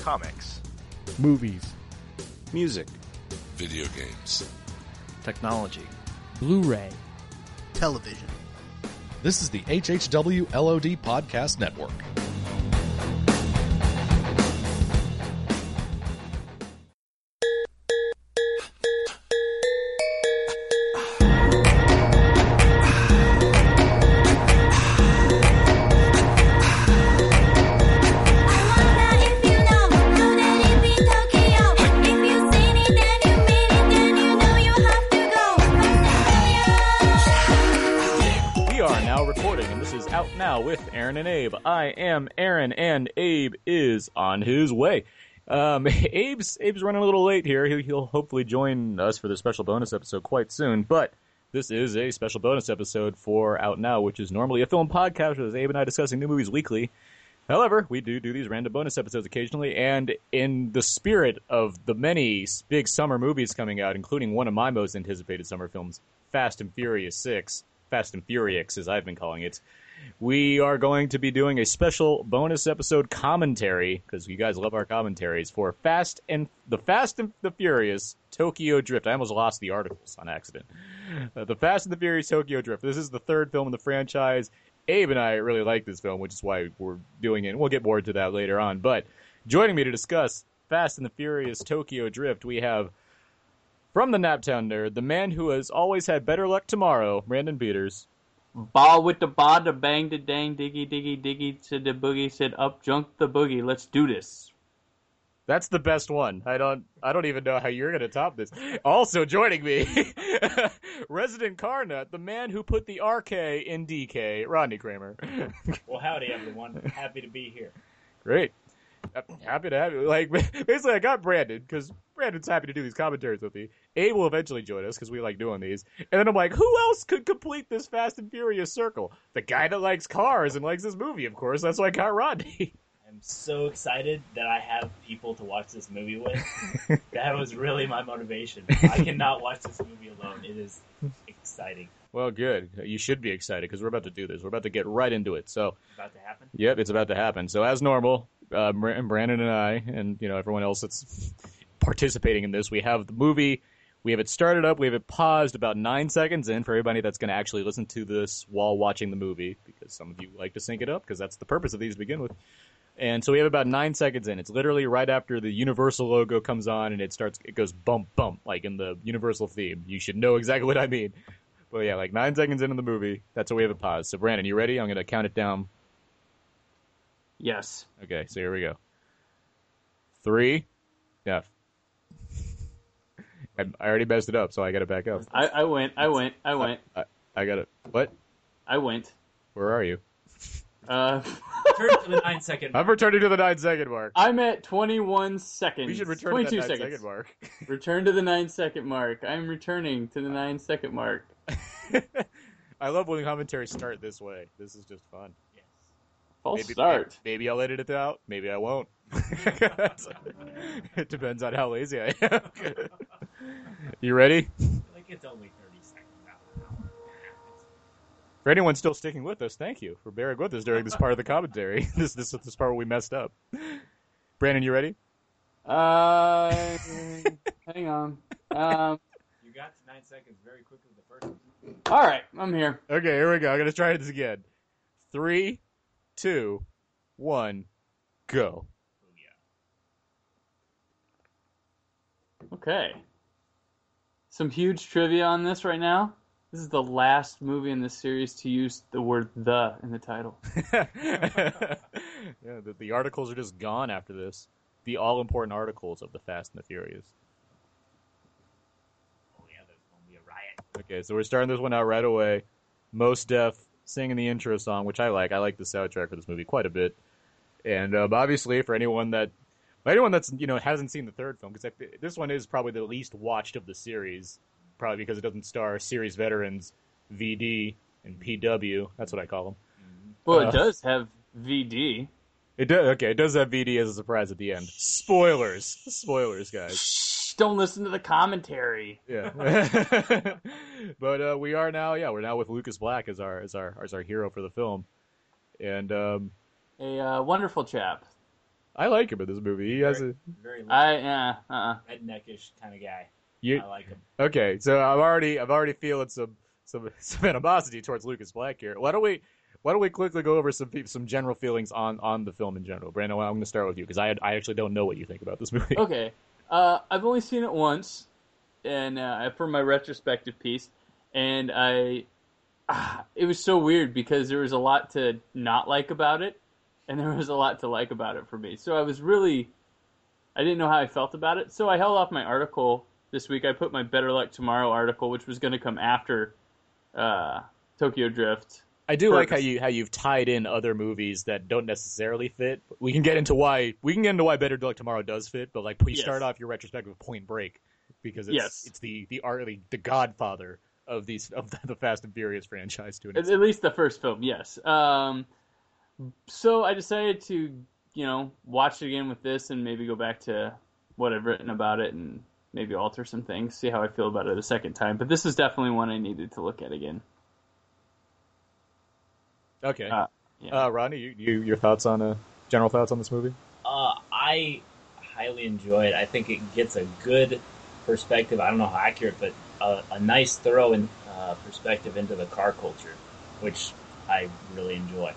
comics, movies, music, video games, technology, Blu-ray, television. This is the HHW LOD Podcast Network. Is on his way. Um, Abe's Abe's running a little late here. He'll, he'll hopefully join us for the special bonus episode quite soon, but this is a special bonus episode for Out Now, which is normally a film podcast with Abe and I discussing new movies weekly. However, we do do these random bonus episodes occasionally, and in the spirit of the many big summer movies coming out, including one of my most anticipated summer films, Fast and Furious 6, Fast and Furious as I've been calling it, we are going to be doing a special bonus episode commentary, because you guys love our commentaries, for Fast and the Fast and the Furious Tokyo Drift. I almost lost the articles on accident. Uh, the Fast and the Furious Tokyo Drift. This is the third film in the franchise. Abe and I really like this film, which is why we're doing it. And we'll get more into that later on. But joining me to discuss Fast and the Furious Tokyo Drift, we have from the Naptown Nerd, the man who has always had better luck tomorrow, Brandon Peters. Ball with the ba da bang da dang diggy diggy diggy said the boogie said up junk the boogie. Let's do this. That's the best one. I don't I don't even know how you're gonna top this. Also joining me, Resident Carnut, the man who put the RK in DK, Rodney Kramer. Well, howdy, everyone. Happy to be here. Great. Happy to have you. Like, basically, I got Brandon because Brandon's happy to do these commentaries with me. Abe will eventually join us because we like doing these. And then I'm like, who else could complete this Fast and Furious circle? The guy that likes cars and likes this movie, of course. That's why I got Rodney. I'm so excited that I have people to watch this movie with. that was really my motivation. I cannot watch this movie alone. It is exciting. well, good. You should be excited because we're about to do this. We're about to get right into it. So, About to happen. Yep, it's about to happen. So as normal, uh, Brandon and I, and you know everyone else that's participating in this, we have the movie. We have it started up. We have it paused about nine seconds in for everybody that's going to actually listen to this while watching the movie, because some of you like to sync it up, because that's the purpose of these to begin with. And so we have about nine seconds in. It's literally right after the Universal logo comes on, and it starts. It goes bump bump like in the Universal theme. You should know exactly what I mean. But yeah, like nine seconds into the movie, that's what we have it paused. So Brandon, you ready? I'm going to count it down Yes. Okay, so here we go. Three. Yeah. I, I already messed it up, so I got to back up. I, I went. I went. I went. I, I got it. What? I went. Where are you? Uh, Turn to the nine second. I'm returning to the nine second mark. I'm at 21 seconds. We should return to 22 that nine seconds. second mark. Return to the nine second mark. I'm returning to the nine second mark. I love when commentaries start this way. This is just fun. False Maybe, start. Maybe I'll edit it out. Maybe I won't. it depends on how lazy I am. you ready? Like it's only 30 seconds now. For anyone still sticking with us, thank you for bearing with us during this part of the commentary. this this this part where we messed up. Brandon, you ready? Uh, hang on. Um, You got to nine seconds very quickly the first all right, I'm here. Okay, here we go. I'm gonna try this again. Three, two, one, go. Okay. Some huge trivia on this right now. This is the last movie in the series to use the word "the" in the title. yeah, the, the articles are just gone after this. The all important articles of the Fast and the Furious. Oh yeah, there's gonna be a riot. Okay, so we're starting this one out right away. Mos Def singing the intro song, which I like. I like the soundtrack for this movie quite a bit. And um, obviously, for anyone that, anyone that's you know hasn't seen the third film, because this one is probably the least watched of the series, probably because it doesn't star series veterans VD and PW. That's what I call them. Well, Uh, it does have VD. It does. Okay, it does have VD as a surprise at the end. Spoilers, spoilers, guys. Shh, don't listen to the commentary. Yeah. but uh, we are now, yeah, we're now with Lucas Black as our as our as our hero for the film, and um, A uh, wonderful chap. I like him in this movie. He has a Very I yeah. Uh. head neckish kind of guy. you I like him. okay. So I'm already I'm already feeling some some some animosity towards Lucas Black here. Why don't we why don't we quickly go over some some general feelings on on the film in general? Brandon, I'm going to start with you because I I actually don't know what you think about this movie. Okay. Uh, I've only seen it once, and uh, for my retrospective piece, and I, ah, it was so weird because there was a lot to not like about it, and there was a lot to like about it for me. So I was really, I didn't know how I felt about it. So I held off my article this week. I put my Better Luck Tomorrow article, which was going to come after uh, Tokyo Drift. I do like how you how you've tied in other movies that don't necessarily fit. We can get into why we can get into why Better Luck Tomorrow does fit, but like please Yes. start off your retrospective with Point Break because it's Yes. it's the the early the godfather of these of the Fast and Furious franchise to an At, at least the first film, yes. Um, so I decided to, you know, watch it again with this and maybe go back to what I've written about it and maybe alter some things, see how I feel about it a second time. But this is definitely one I needed to look at again. Okay, Uh, yeah. uh, Rodney, you, you your thoughts on uh, general thoughts on this movie? Uh, I highly enjoy it. I think it gets a good perspective. I don't know how accurate, but a, a nice, thorough in, uh, perspective into the car culture, which I really enjoy.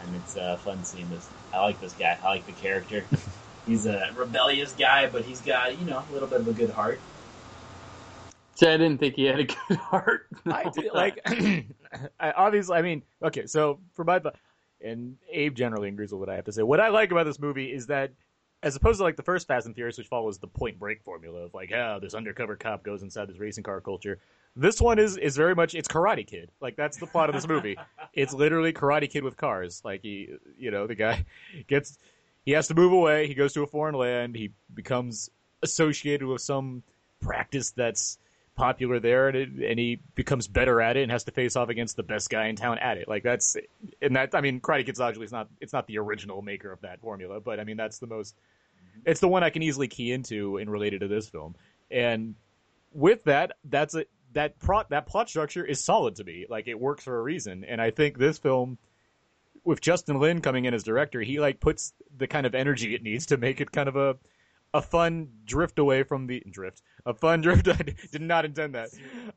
And it's uh, fun seeing this. I like this guy. I like the character. he's a rebellious guy, but he's got you know a little bit of a good heart. See, I didn't think he had a good heart. I did, like I, obviously. I mean, okay. So for my and Abe generally agrees with what I have to say. What I like about this movie is that, as opposed to like the first Fast and Furious, which follows the Point Break formula of like, ah, this undercover cop goes inside this racing car culture. This one is is very much it's Karate Kid. Like that's the plot of this movie. it's literally Karate Kid with cars. Like he, you know, the guy gets he has to move away. He goes to a foreign land. He becomes associated with some practice that's popular there, and, it, and he becomes better at it, and has to face off against the best guy in town at it. Like that's, and that I mean, Karate Kid's obviously it's not it's not the original maker of that formula, but I mean that's the most, it's the one I can easily key into and related to this film, and with that, that's a that plot that plot structure is solid to me. Like it works for a reason, and I think this film with Justin Lin coming in as director, he like puts the kind of energy it needs to make it kind of a a fun drift away from the drift. A fun drift. I did not intend that.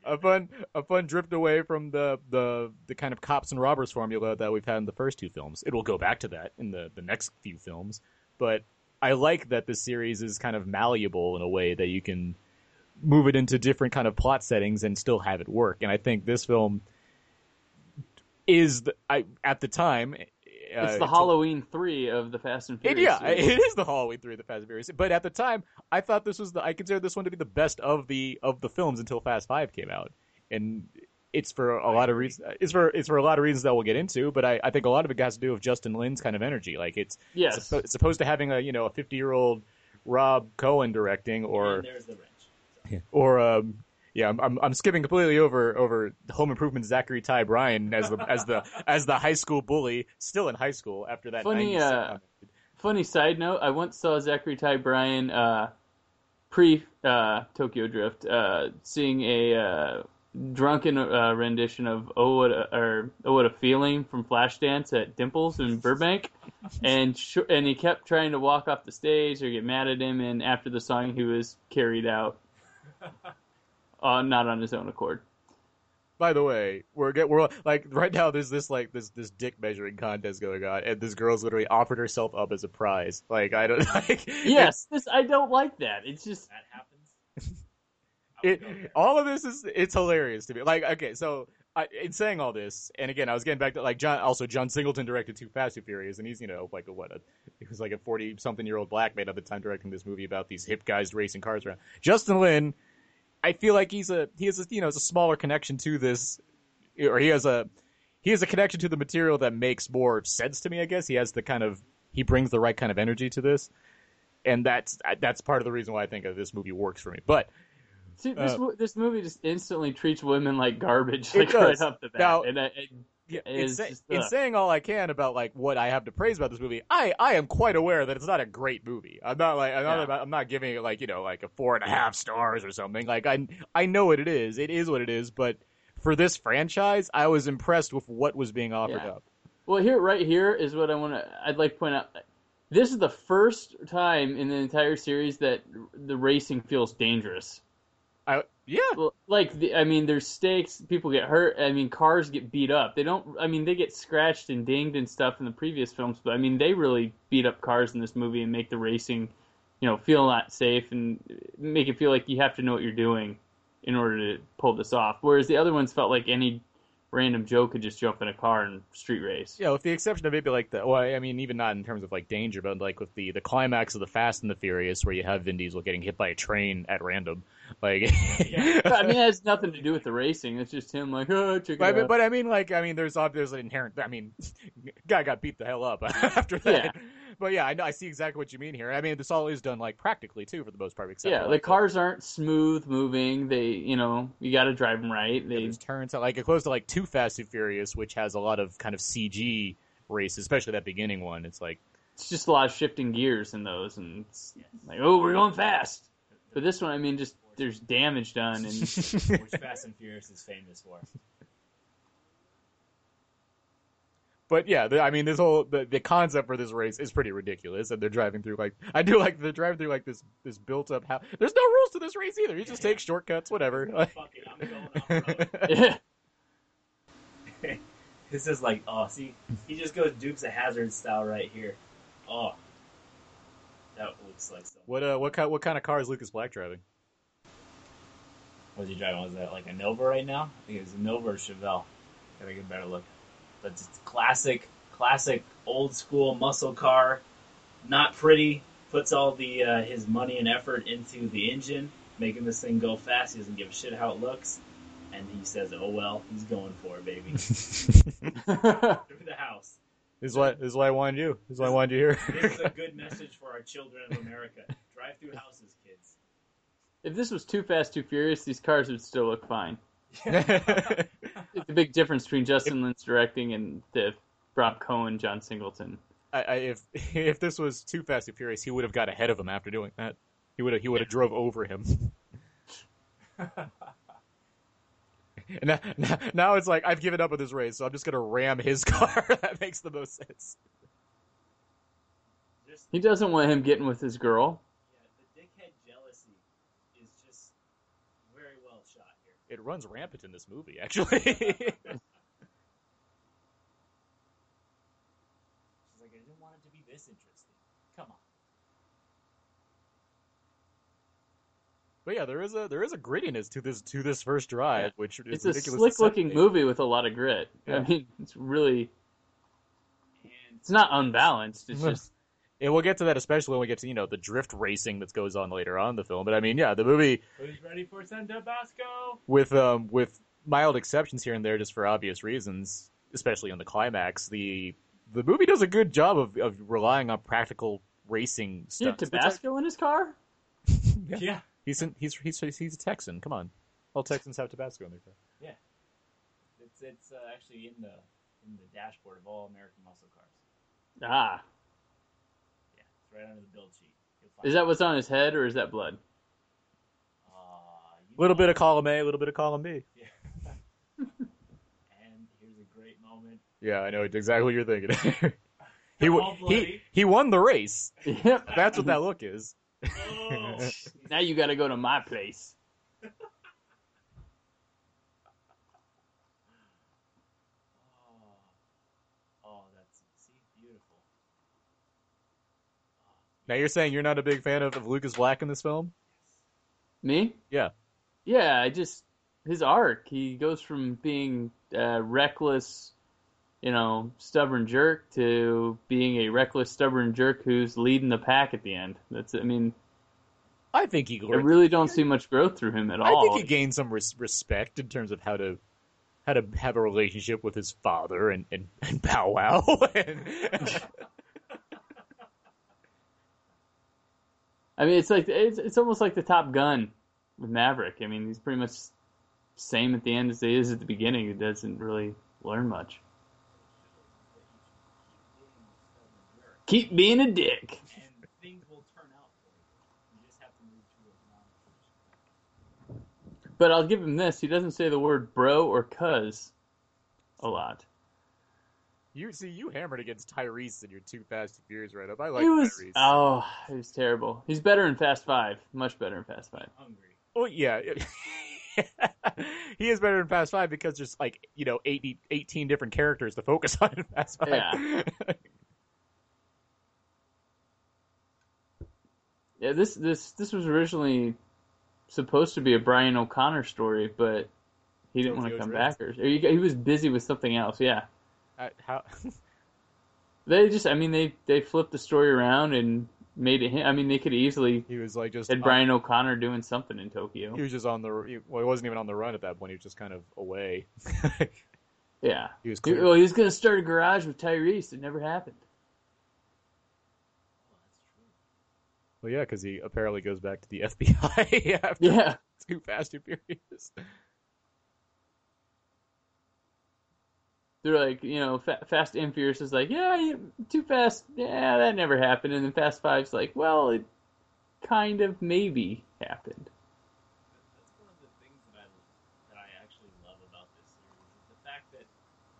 A fun a fun drift away from the the the kind of cops and robbers formula that we've had in the first two films. It will go back to that in the the next few films, but I like that this series is kind of malleable in a way that you can move it into different kind of plot settings and still have it work. And I think this film is the, I at the time it's uh, the Halloween three of the Fast and it, Furious. yeah, series. it is the Halloween three of the Fast and Furious. But at the time, I thought this was the I considered this one to be the best of the of the films until Fast Five came out, and it's for a lot of reasons. It's for it's for a lot of reasons that we'll get into. But I, I think a lot of it has to do with Justin Lin's kind of energy. Like it's yes. suppo- it's supposed to having a you know a fifty year old Rob Cohen directing or and there's the wrench. or um, yeah, I'm, I'm I'm skipping completely over over Home Improvement Zachary Ty Bryan as the as the as the high school bully, still in high school after that. Funny, 90s uh. Funny side note: I once saw Zachary Ty Bryan uh, pre uh, Tokyo Drift uh, sing a uh, drunken uh, rendition of "Oh What a, or Oh What a Feeling" from Flashdance at Dimples in Burbank, and sh- and he kept trying to walk off the stage or get mad at him, and after the song, he was carried out. Uh, not on his own accord. By the way, we're get we're like right now. There's this like this this dick measuring contest going on, and this girl's literally offered herself up as a prize. Like I don't like Yes, this I don't like that. It's just That happens. It, all of this is it's hilarious to me. Like, okay, so I, in saying all this, and again, I was getting back to like John. Also, John Singleton directed Too Fast, Too Furious, and he's you know like a, what a he was like a forty something year old black man at the time directing this movie about these hip guys racing cars around. Justin Lin, I feel like he's a he has a, you know has a smaller connection to this, or he has a he has a connection to the material that makes more sense to me. I guess he has the kind of he brings the right kind of energy to this, and that's that's part of the reason why I think this movie works for me. But See, this Uh, this movie just instantly treats women like garbage, like right off the bat. Now- and I, I- Yeah, in, is sa- just, in uh, saying all I can about like what I have to praise about this movie, I, I am quite aware that it's not a great movie. I'm not like I'm not, Yeah. I'm not giving it like you know like a four and a half stars or something. Like I I know what it is. It is what it is. But for this franchise, I was impressed with what was being offered Yeah. up. well, here, right here is what I want to. I'd like to point out. this is the first time in the entire series that the racing feels dangerous. I yeah. Well, like the, I mean, there's stakes. People get hurt. I mean, cars get beat up. They don't. I mean, they get scratched and dinged and stuff in the previous films, but I mean, they really beat up cars in this movie and make the racing, you know, feel not safe and make it feel like you have to know what you're doing in order to pull this off. Whereas the other ones felt like any random Joe could just jump in a car and street race. Yeah, with the exception of maybe like the well, I mean, even not in terms of like danger, but like with the the climax of the Fast and the Furious, where you have Vin Diesel getting hit by a train at random, like. But, I mean, it has nothing to do with the racing. It's just him like, oh, check it But, out. but I mean, like, I mean, there's ob- there's an inherent. I mean, guy got beat the hell up after that. Yeah. But yeah, I know I see exactly what you mean here. I mean, this all is done like practically too, for the most part. Except yeah, the like, cars aren't smooth moving. They, you know, you got to drive them right. They, turns like it goes to like Too Fast and Furious, which has a lot of kind of CG races, especially that beginning one. It's like it's just a lot of shifting gears in those, and it's like, oh, we're going fast. But this one, I mean, just there's damage done, and which Fast and Furious is famous for. But yeah, the, I mean, this whole the, the concept for this race is pretty ridiculous, and they're driving through like I do like they're driving through like this this built up house. There's no rules to this race either. You just take shortcuts, whatever. Fuck it, I'm going off road. yeah, This is like, oh, see, he just goes Dukes of Hazzard style right here. Oh, that looks like something. what uh what kind what kind of car is Lucas Black driving? Was he driving? Was that like a Nova right now? I think it was a Nova or Chevelle. Gotta get a better look. But it's classic, classic old school muscle car. Not pretty. Puts all the uh, his money and effort into the engine, making this thing go fast. He doesn't give a shit how it looks, and he says, "Oh well, he's going for it, baby." Through the house. This is why this is why I wanted you. This is why I wanted you here. This is a good message for our children of America. Drive through houses. If this was Too Fast, Too Furious, these cars would still look fine. It's a big difference between Justin Lin's directing and the Rob Cohen, John Singleton. I, I, if if this was too Fast Too Furious, he would have got ahead of him after doing that. He would have he would have drove over him. Now, now, now it's like I've given up with this race, so I'm just gonna ram his car. that makes the most sense. He doesn't want him getting with his girl. yeah, the dickhead jealousy is just very well shot here. It runs rampant in this movie, actually. She's like, I didn't want it to be this interesting. Come on. but yeah, there is a there is a grittiness to this to this first drive, Yeah. which is It's a ridiculous to slick looking movie with a lot of grit. Yeah. I mean, it's really, it's not unbalanced. It's just, And we'll get to that, especially when we get to you know the drift racing that goes on later on in the film. But I mean, yeah, the movie who's ready for some Tabasco? with um with mild exceptions here and there, just for obvious reasons, especially in the climax. The the movie does a good job of, of relying on practical racing he had stuff. Tabasco in his car? Yeah. Yeah. He's in, he's he's he's a Texan. Come on, all Texans have Tabasco in their car. Yeah, it's it's uh, actually in the in the dashboard of all American muscle cars. Ah. Yeah, it's right under the build sheet. Is that what's on his head or is that blood? Uh, A little know- bit of column A, a little bit of column B. And here's a great moment. Yeah, I know exactly what you're thinking. he he he won the race. Yep. That's what that look is. Oh, Now you got to go to my place. oh, oh, that's see beautiful. Now you're saying you're not a big fan of, of Lucas Black in this film? Me? Yeah. Yeah, I just his arc. He goes from being a reckless, you know, stubborn jerk to being a reckless, stubborn jerk who's leading the pack at the end. That's. I mean, I think he. I really don't see much growth through him at all. I think he gained some res- respect in terms of how to how to have a relationship with his father and and, and Bow Wow. and, I mean, it's like it's it's almost like the Top Gun with Maverick. I mean, he's pretty much same at the end as he is at the beginning. He doesn't really learn much. Keep being a dick. And things will turn out for you. You just have to move to a non But I'll give him this. He doesn't say the word bro or cuz a lot. You see, you hammered against Tyrese in your Too Fast and Furious write up. I like was Tyrese. oh, he was terrible. He's better in Fast Five, much better in Fast Five. Hungry. Oh yeah. he is better in Fast Five because there's like you know 80, 18 different characters to focus on in Fast Five. Yeah. Yeah, this this this was originally supposed to be a Brian O'Connor story, but he didn't want to come back, or, or he, he was busy with something else. Yeah, I- how? they just, I mean, they they flipped the story around and made it him. I mean, they could easily he was like just had on- Brian O'Connor doing something in Tokyo. He was just on the. he- Well, he wasn't even on the run at that point. He was just kind of away. Yeah, he was He- clear. well, he was going to start a garage with Tyrese. It never happened. Well, yeah, because he apparently goes back to the FBI after Yeah, Too Fast, Too Furious. They're like, you know, Fa- Fast and Furious is like, yeah, you- too fast. Yeah, that never happened. And then Fast Five's like, well, it kind of maybe happened. That's one of the things that I that I actually love about this series is the fact that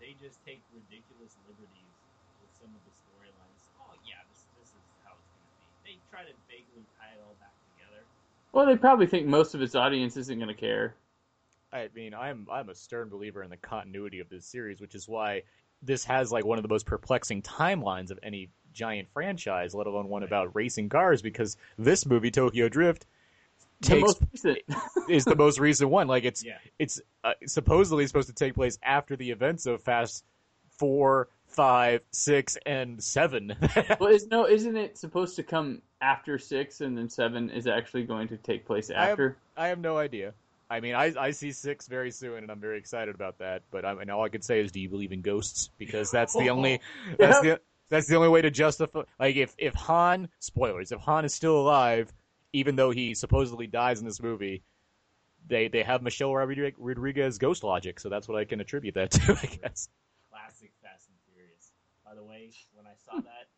they just take ridiculous liberties with some of the storylines. Oh yeah, this this is how it's going to be. They try to vaguely tie it all back together. Well, they probably think most of its audience isn't going to care. I mean, I'm I'm a stern believer in the continuity of this series, which is why this has like one of the most perplexing timelines of any giant franchise, let alone one about racing cars. Because this movie, Tokyo Drift, The takes most is the most recent one. Like it's Yeah. it's uh, supposedly supposed to take place after the events of Fast Four, Five, Six, and Seven. well, is no, isn't it supposed to come after six, and then seven is actually going to take place I have- after? I have no idea. I mean, I, I see six very soon, and I'm very excited about that. But I mean, all I can say is, do you believe in ghosts? Because that's the only that's the that's the only way to justify. Like, if if Han spoilers, if Han is still alive, even though he supposedly dies in this movie, they they have Michelle Rodriguez, Rodriguez ghost logic, so that's what I can attribute that to. I guess. Classic Fast and Furious. By the way, when I saw that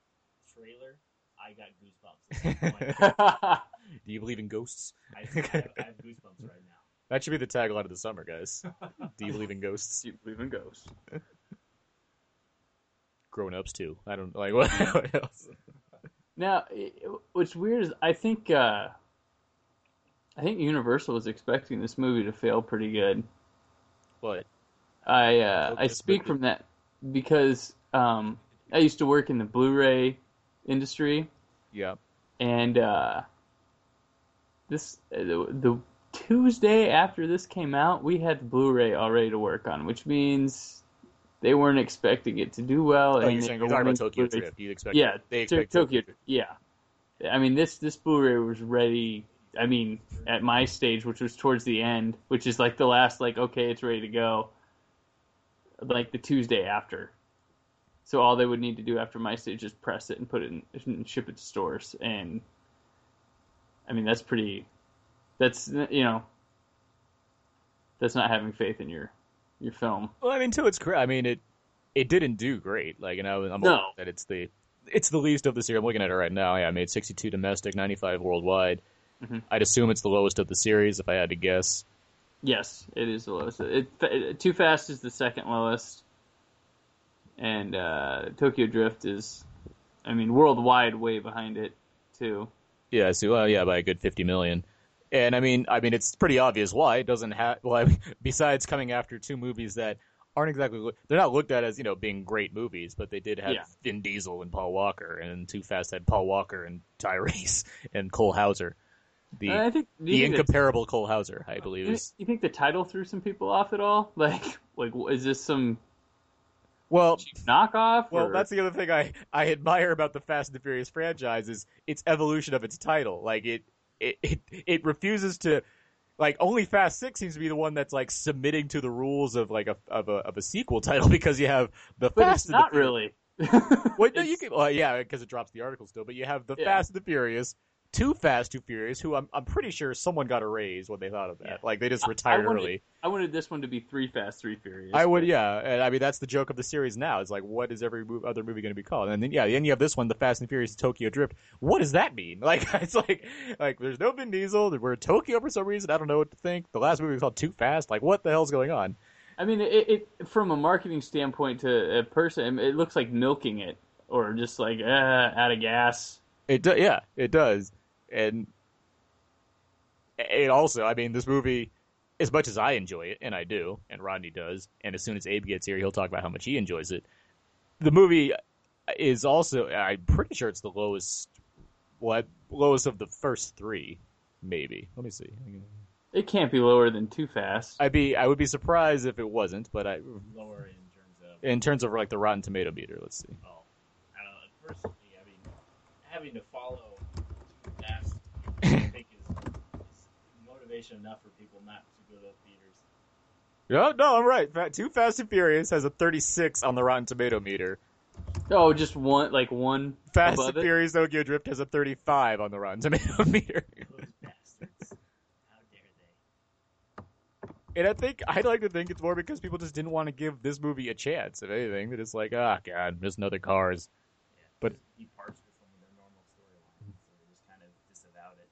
trailer, I got goosebumps. At that point. Do you believe in ghosts? I, I, have, I have goosebumps right now. That should be the tagline of the summer, guys. Do you believe in ghosts? Do you believe in ghosts? Grown ups too. I don't like what, what else. Now, i- what's weird is I think uh, I think Universal was expecting this movie to fail pretty good. What? I uh, I speak the- from that because um, I used to work in the Blu-ray industry, Yeah. and uh, this uh, the, the Tuesday after this came out, we had the Blu-ray already to work on, which means they weren't expecting it to do well. Oh, and you're saying you're talking about Tokyo Blu-ray- Drift. You expect? Yeah, they To- expect Tokyo. Yeah, I mean this this Blu-ray was ready. I mean, at my stage, which was towards the end, which is like the last, like okay, it's ready to go. Like the Tuesday after, so all they would need to do after my stage is press it and put it in and ship it to stores. And I mean, that's pretty. That's you know, that's not having faith in your your film. Well, I mean, to its I mean it. It didn't do great. Like, you know, I'm No. that it's the it's the least of the series. I'm looking at it right now. Yeah, I made 62 domestic, 95 worldwide. Mhm. I'd assume it's the lowest of the series if I had to guess. Yes, it is the lowest. It, it, Too Fast is the second lowest, and uh, Tokyo Drift is, I mean, worldwide way behind it too. Yeah, so well, yeah, by a good 50 million. And I mean, I mean, it's pretty obvious why it doesn't have. Well, I mean, besides coming after two movies that aren't exactly they're not looked at as you know being great movies, but they did have Yeah. Vin Diesel and Paul Walker, and Too Fast had Paul Walker and Tyrese and Cole Hauser, the I think the you think that's- incomparable Cole Hauser, I believe. You, Is, you think the title threw some people off at all? Like, like is this some well, cheap knockoff? Well, or- that's the other thing I, I admire about the Fast and the Furious franchise is its evolution of its title. Like it it it, it refuses to like only Fast Six seems to be the one that's like submitting to the rules of like a of a of a sequel title because you have the but Fast it's not the really. Wait, no, you can. Well, yeah, because it drops the article still. But you have the Yeah. Fast and the Furious, Too Fast, Too Furious. Who I'm I'm pretty sure someone got a raise when they thought of that. Yeah. Like they just I retired wanted- early. I wanted this one to be Three Fast, Three Furious. I would, but- yeah. And I mean, that's the joke of the series now. It's like, what is every other movie going to be called? And then, yeah, then you have this one, the Fast and Furious Tokyo Drift. What does that mean? Like, it's like, like there's no Vin Diesel. We're in Tokyo for some reason. I don't know what to think. The last movie was called Too Fast. Like, what the hell's going on? I mean, it, it from a marketing standpoint to a person, it looks like milking it or just like uh, out of gas. It do, yeah, it does, and it also, I mean, this movie, as much as I enjoy it, and I do, and Rodney does, and as soon as Abe gets here, he'll talk about how much he enjoys it. The movie is also, I'm pretty sure it's the lowest, what lowest of the first three, maybe. Let me see. It can't be lower than Too Fast. I'd be, I would be surprised if it wasn't, but I, Lower in terms of in terms of like the Rotten Tomato meter, let's see. oh, I don't know. Personally, I mean, having to follow that, I think is, is motivation enough for people not to go to theaters. Yeah, no, I'm right. Fa- Too Fast and Furious has a 36 on the Rotten Tomato meter. Oh, just one, like one Fast above and it. Furious Tokyo Drift has a 35 on the Rotten Tomato meter. Those bastards! How dare they? And I think I'd like to think it's more because people just didn't want to give this movie a chance. If anything, they're just like, ah, god, just another Cars. Yeah, But- just he parts with some of their normal storylines, so they just kind of disavowed it.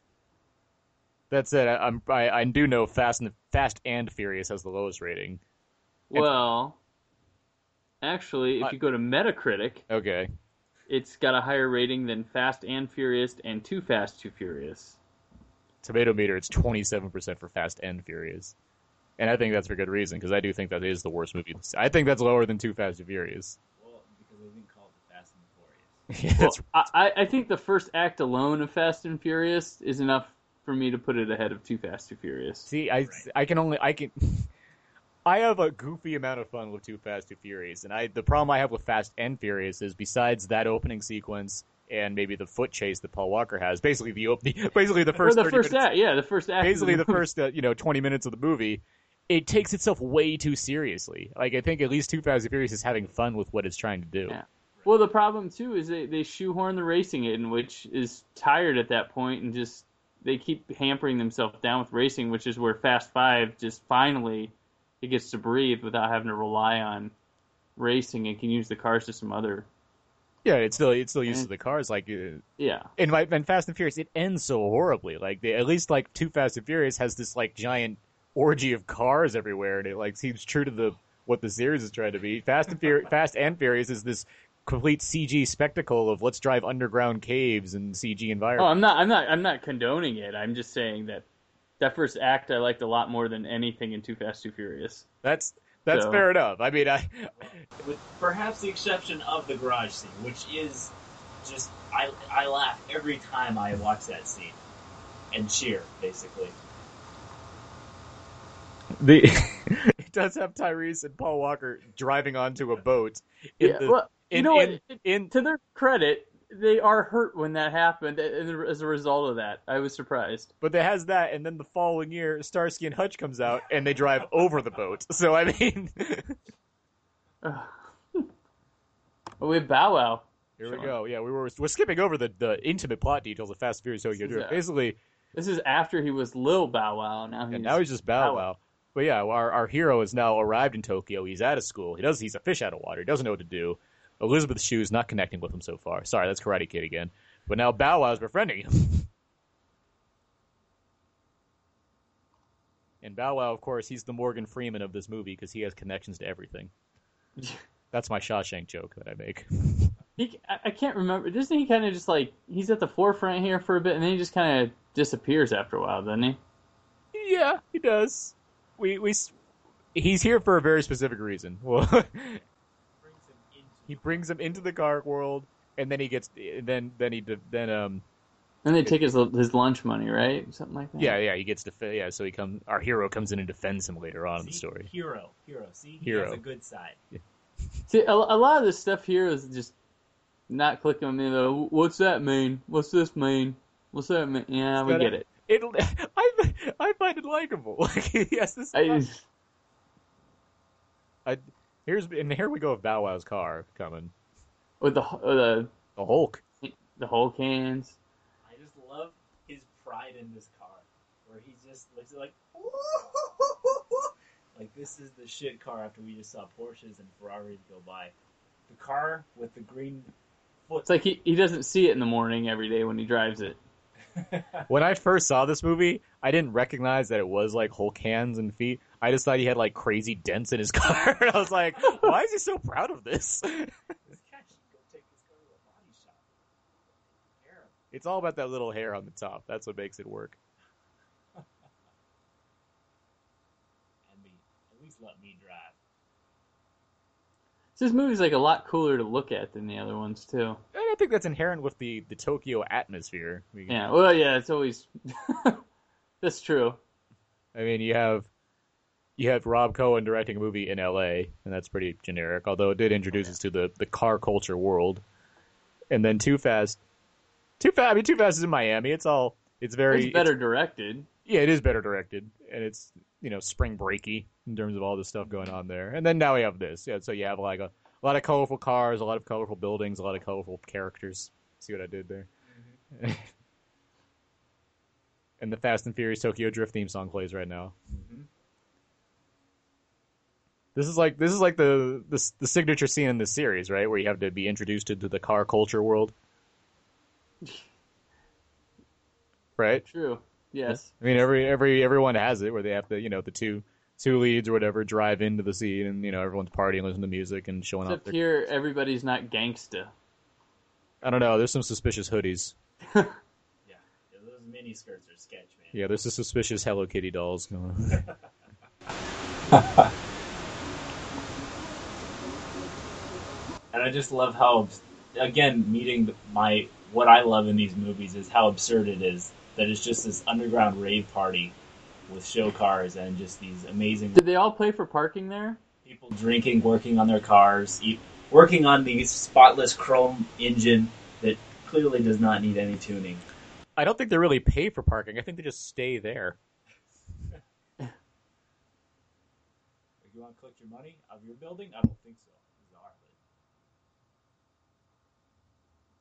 That's it. I, I'm I, I do know Fast and Fast and Furious has the lowest rating. Well, actually, if I- you go to Metacritic, Okay, it's got a higher rating than Fast and Furious and Too Fast, Too Furious. Tomato meter it's 27 percent for Fast and Furious, and I think that's for good reason because I do think that is the worst movie. I think that's lower than Too Fast and Furious. Well, because they didn't call it Fast and Furious. Yeah, Well, I, I- I think the first act alone of Fast and Furious is enough for me to put it ahead of Too Fast, Too Furious. See, I Right. I can only I can I have a goofy amount of fun with Too Fast Too Furious, and I the problem I have with Fast and Furious is besides that opening sequence and maybe the foot chase that Paul Walker has, basically the, the basically the Or first the 30 first minutes, act, yeah, the first act. basically the movie. first uh, you know twenty minutes of the movie. It takes itself way too seriously. Like I think at least Too Fast and Furious is having fun with what it's trying to do. Yeah. Well, the problem too is they they shoehorn the racing in, which is tired at that point, and just they keep hampering themselves down with racing, which is where Fast Five just finally it gets to breathe without having to rely on racing and can use the cars to some other. Yeah, it's still it's still used to the cars like. Uh, Yeah, And my in Fast and Furious, it ends so horribly. Like they, at least like two Fast and Furious has this like giant orgy of cars everywhere, and it like seems true to the what the series is trying to be. Fast and Furious, Fast and Furious is this complete CG spectacle of let's drive underground caves and CG Oh, environment. I'm not. I'm not. I'm not condoning it. I'm just saying that that first act I liked a lot more than anything in Too Fast, Too Furious. that's that's So- fair enough. I mean, I With perhaps the exception of the garage scene, which is just I I laugh every time I watch that scene and cheer basically. the it does have Tyrese and Paul Walker driving onto a boat. In yeah. the, well, you know in, in to their credit, they are hurt when that happened, as a result of that, I was surprised. But it has that, and then the following year, Starsky and Hutch comes out, and they drive over the boat. So I mean, we have Bow Wow. here we go. Yeah, we were we're skipping over the, the intimate plot details of Fast and Furious Tokyo Drift. Basically, This is after he was Lil Bow Wow. Now he's and now he's just Bow Bow Wow. Wow. But yeah, our our hero has now arrived in Tokyo. He's out of school. He does. He's a fish out of water. He doesn't know what to do. Elisabeth Shue's not connecting with him so far. Sorry, that's Karate Kid again. But now Bow Wow's befriending him. And Bow Wow, of course, he's the Morgan Freeman of this movie because he has connections to everything. That's my Shawshank joke that I make. He, I, can't remember. Doesn't he kind of just like he's at the forefront here for a bit, and then he just kind of disappears after a while, doesn't he? Yeah, he does. We we he's here for a very specific reason. Well, Brings him into he brings him into the car world, and then he gets then then he then um And they take his his lunch money, right? Something like that. yeah yeah he gets def- yeah so he comes our hero comes in and defends him later on in the story. Hero, hero. See, he Hero. has a good side. See, a, a lot of this stuff here is just not clicking with me. Though, what's that mean? What's this mean? What's that mean? Yeah, we But, get it. It I I find it likable. Like yes this I, I, here's and here we go with Bow Wow's car coming. with the uh, The Hulk. the the whole cans. I just love his pride in this car, where he just looks like, like this is the shit car. After we just saw Porsches and Ferraris go by, the car with the green foot. It's like he, he doesn't see it in the morning every day when he drives it. when I first saw this movie, I didn't recognize that it was like Hulk hands and feet. I just thought he had like crazy dents in his car. and I was like, why is he so proud of this? It's all about that little hair on the top. That's what makes it work. And me, at least let me drive. This movie's like a lot cooler to look at than the other ones too. And I think that's inherent with the, the Tokyo atmosphere. We- Yeah, well, yeah, it's always that's true. I mean, you have you have Rob Cohen directing a movie in L.A. and that's pretty generic. Although it did introduce us to the, the car culture world, and then Too Fast, Too Fast. I mean, Too Fast is in Miami. It's all it's very It's better directed. yeah, it is better directed, and it's you know spring breaky in terms of all the stuff going on there. And then now we have this. Yeah, so you have like a, a lot of colorful cars, a lot of colorful buildings, a lot of colorful characters. See what I did there? Mm-hmm. and the Fast and Furious Tokyo Drift theme song plays right now. Mm-hmm. This is like this is like the, the the signature scene in this series, right? Where you have to be introduced into the car culture world, right? True. Yes. I mean, every every everyone has it where they have to, you know, the two two leads or whatever drive into the scene, and you know everyone's partying, listening to music, and showing off. Except Their... here, everybody's not gangsta. I don't know. There's some suspicious hoodies. Yeah, yeah those mini skirts are sketch, man. Yeah, there's some suspicious Hello Kitty dolls going. on. And I just love how, again, meeting my what I love in these movies is how absurd it is that it's just this underground rave party with show cars and just these amazing Did they all play for parking there? people drinking, working on their cars, e- working on the spotless chrome engine that clearly does not need any tuning. I don't think they really pay for parking. I think they just stay there. If you want to collect your money out of your building, I don't think so.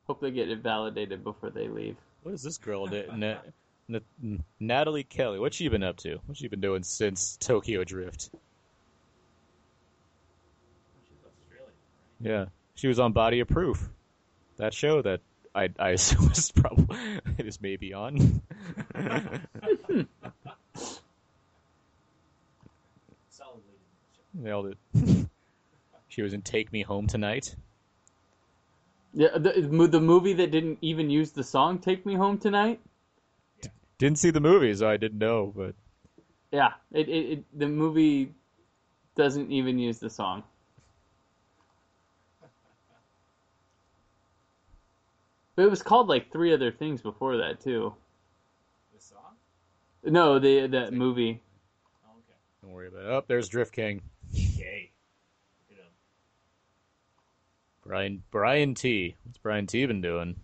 Hope they get it validated before they leave. What is this girl, Na- Na- Nathalie Kelley? What's she been up to? What's she been doing since Tokyo Drift? Yeah, she was on Body of Proof, that show that I I assume is probably it is maybe on. Nailed it. She was in Take Me Home Tonight. Yeah, the, the movie that didn't even use the song "Take Me Home Tonight." Didn't see the movie, so I didn't know. But Yeah, it, it, it the movie doesn't even use the song. But it was called like three other things before that too. The song? No, the that movie. Oh, okay. don't worry about it. Oh, there's Drift King. Okay. Look at him. Brian Brian Tee. What's Brian Tee been doing?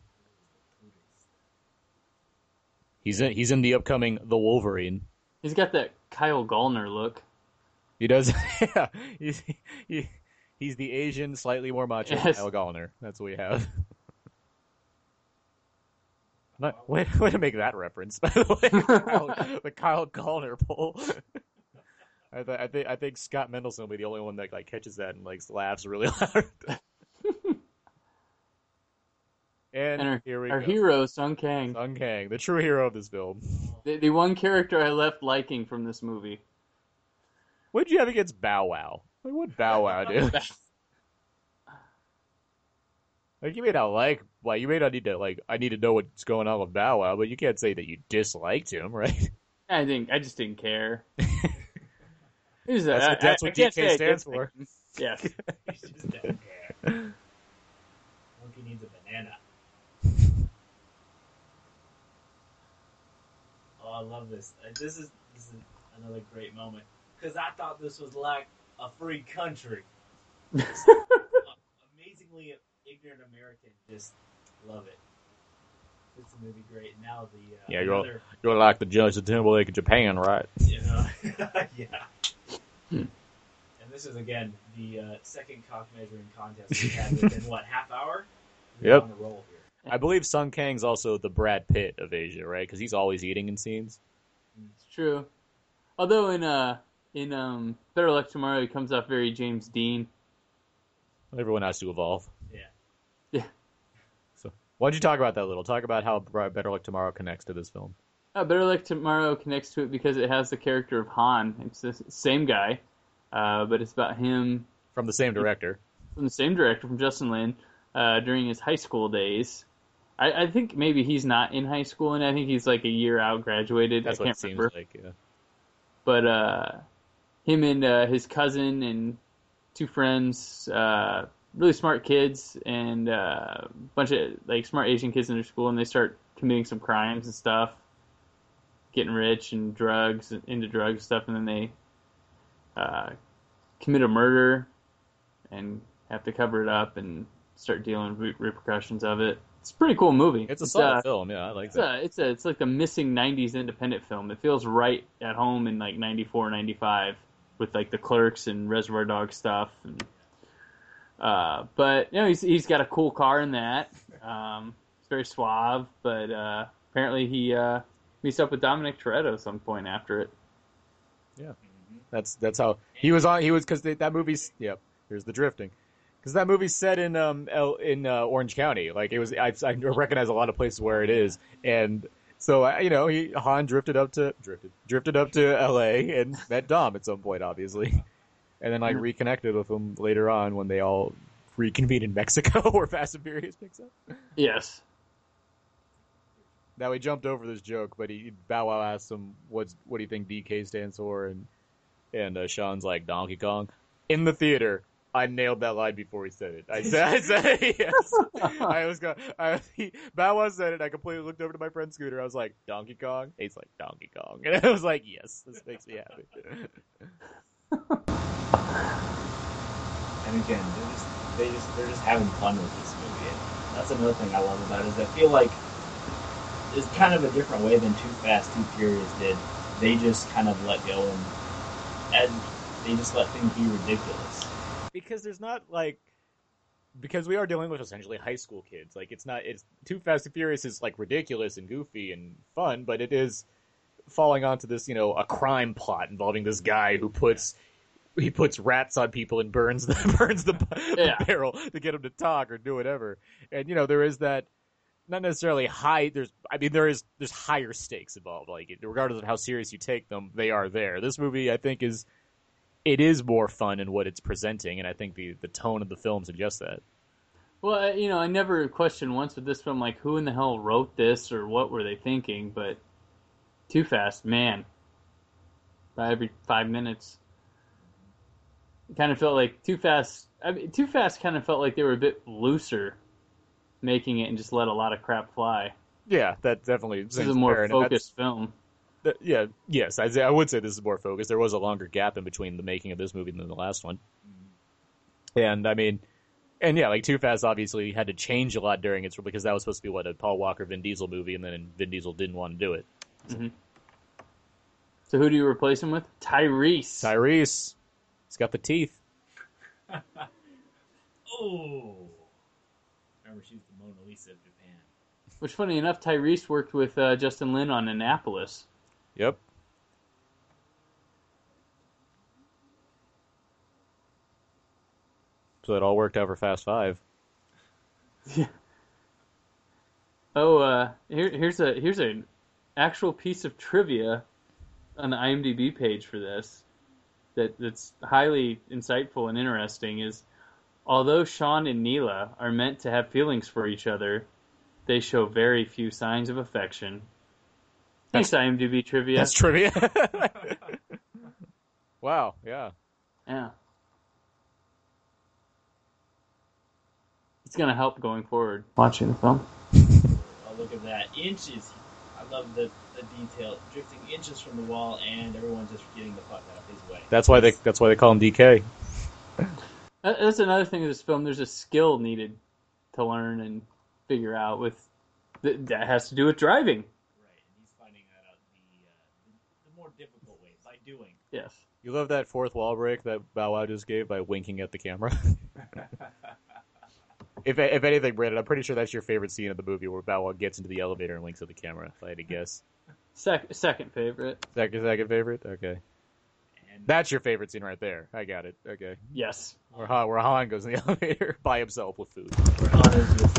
He's in he's in the upcoming The Wolverine. He's got that Kyle Gallner look. He does. yeah, he's he, he's the Asian, slightly more macho Yes. Kyle Gallner. That's what we have. Not, way, way to make that reference, by the way. Kyle, the Kyle Gallner poll. I, th- I think I think Scott Mendelson will be the only one that like catches that and like laughs really loud. And, And our, here we our go. hero, Sung Kang, Sung Kang, the true hero of this film. the, the one character I left liking from this movie. What'd you have against Bow Wow? Like, what Bow Wow do? Like you may not like, like you may not need to like. I need to know what's going on with Bow Wow, but you can't say that you disliked him, right? I think I just didn't care. He's a- That's what- I- that's I- what I DK I stands for. Yes. He's just down there. Monkey needs a banana. I love this. Uh, This is this is another great moment because I thought this was like a free country. Amazingly ignorant American, just love it. It's a movie great. Now the uh, Yeah, you're all- another, You're like the Justin Timberlake of Japan, right? you know, yeah. And this is again the uh, second cock measuring contest we had within what half hour. We're Yep. on a roll here. I believe Sung Kang's also the Brad Pitt of Asia, right? Because he's always eating in scenes. It's true. Although in uh in um Better Luck Tomorrow he comes off very James Dean. Everyone has to evolve. Yeah. Yeah. So Why don't you talk about that a little? Talk about how Better Luck Tomorrow connects to this film. Uh, Better Luck Tomorrow connects to it because it has the character of Han. It's the same guy, uh, but it's about him From the same director. from the same director, from Justin Lin, uh, during his high school days. I, I think maybe he's not in high school, and I think he's like a year out, graduated. That's I what can't it seems remember. like. Yeah. But uh, him and uh, his cousin and two friends, uh, really smart kids, and uh, a bunch of like smart Asian kids in their school, and they start committing some crimes and stuff, getting rich and drugs into drugs and stuff, and then they uh, commit a murder and have to cover it up and start dealing with repercussions of it. It's a pretty cool movie. It's a solid uh, film. Yeah, I like it's that. a, it's a, it's like a missing '90s independent film. It feels right at home in like '94, '95 with like the Clerks and Reservoir Dog stuff. And, uh, but you know, he's he's got a cool car in that. Um, it's very suave, but uh, apparently he uh, meets up with Dominic Toretto at some point after it. Yeah, that's that's how he was on. He was because that movie's. Yep. Here's the drifting. Because that movie's set in um L, in uh, Orange County. Like it was. I, I recognize a lot of places where it is, and so uh, you know he Han drifted up to drifted drifted up to L.A. and met Dom at some point, obviously, and then like reconnected with him later on when they all reconvene in Mexico, where Fast and Furious picks up. Yes. Now he jumped over this joke, but he Bow Wow asked him what's what do you think DK stands for, and and uh, Sean's like Donkey Kong. In the theater, I nailed that line before he said it. I said, I said it, yes. I was going. I, he, Bow Wow said it. I completely looked over to my friend Scooter. I was like Donkey Kong. He's like Donkey Kong, and I was like, yes, this makes me happy. And again, they're just they just they're just having fun with this movie. And that's another thing I love about it is I feel like it's kind of a different way than Too Fast, Too Furious did. They just kind of let go and and they just let things be ridiculous. Because there's not like because we are dealing with essentially high school kids. Like it's not it's Too Fast and Furious is like ridiculous and goofy and fun, but it is falling onto this you know a crime plot involving this guy who puts he puts rats on people and burns the burns the, the barrel to get them to talk or do whatever. And you know there is that not necessarily high. There's I mean there is there's higher stakes involved. Like regardless of how serious you take them, they are there. This movie I think is it is more fun in what it's presenting, and I think the the tone of the film suggests that. Well, you know, I never questioned once with this film, like, who in the hell wrote this or what were they thinking, but Too Fast, man. By every five minutes. It kind of felt like Too Fast, I mean, Too Fast kind of felt like they were a bit looser making it and just let a lot of crap fly. Yeah, that definitely. This is a more focused film. That, yeah, yes, I, I would say this is more focused. There was a longer gap in between the making of this movie than the last one, and I mean, and yeah, like Too Fast obviously had to change a lot during its because that was supposed to be what a Paul Walker Vin Diesel movie, and then Vin Diesel didn't want to do it. So who do you replace him with? Tyrese. Tyrese, he's got the teeth. Oh, remember she was the Mona Lisa of Japan. Which, funny enough, Tyrese worked with uh, Justin Lin on Annapolis. Yep. So it all worked out for Fast Five. Yeah. Oh, uh, here, here's a here's an actual piece of trivia on the IMDb page for this that that's highly insightful and interesting. Is although Sean and Neela are meant to have feelings for each other, they show very few signs of affection. Thanks, IMDb trivia. That's trivia. wow. Yeah. Yeah. It's gonna help going forward. Watching the film. Oh, look at that. Inches. I love the, the detail. Drifting inches from the wall, and everyone's just getting the fuck out of his way. That's why they. That's why they call him DK. That's another thing of this film. There's a skill needed to learn and figure out with that that has to do with driving. Right, and he's finding that out the, uh, the, the more difficult way by doing. Yes. You love that fourth wall break that Bow Wow just gave by winking at the camera. if if anything, Brandon, I'm pretty sure that's your favorite scene of the movie where Bow Wow gets into the elevator and winks at the camera. If I had to guess, Sec- second favorite. second second favorite. Okay, And that's your favorite scene right there. I got it. Okay, Yes. where Han, where Han goes in the elevator by himself with food. where Han is just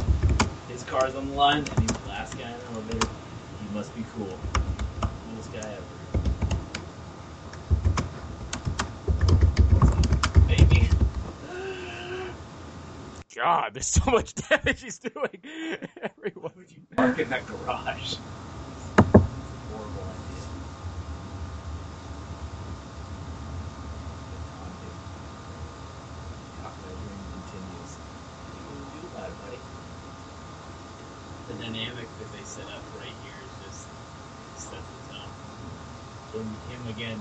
his car's on the line, and he's the last guy in the elevator. He must be cool. Coolest guy ever. Maybe. God, there's so much damage he's doing. Everyone. Would you park in that garage? Horrible idea. Calculating continues. What are you gonna do about it, buddy? The dynamic that they set up right here is just set the tone. him, him again,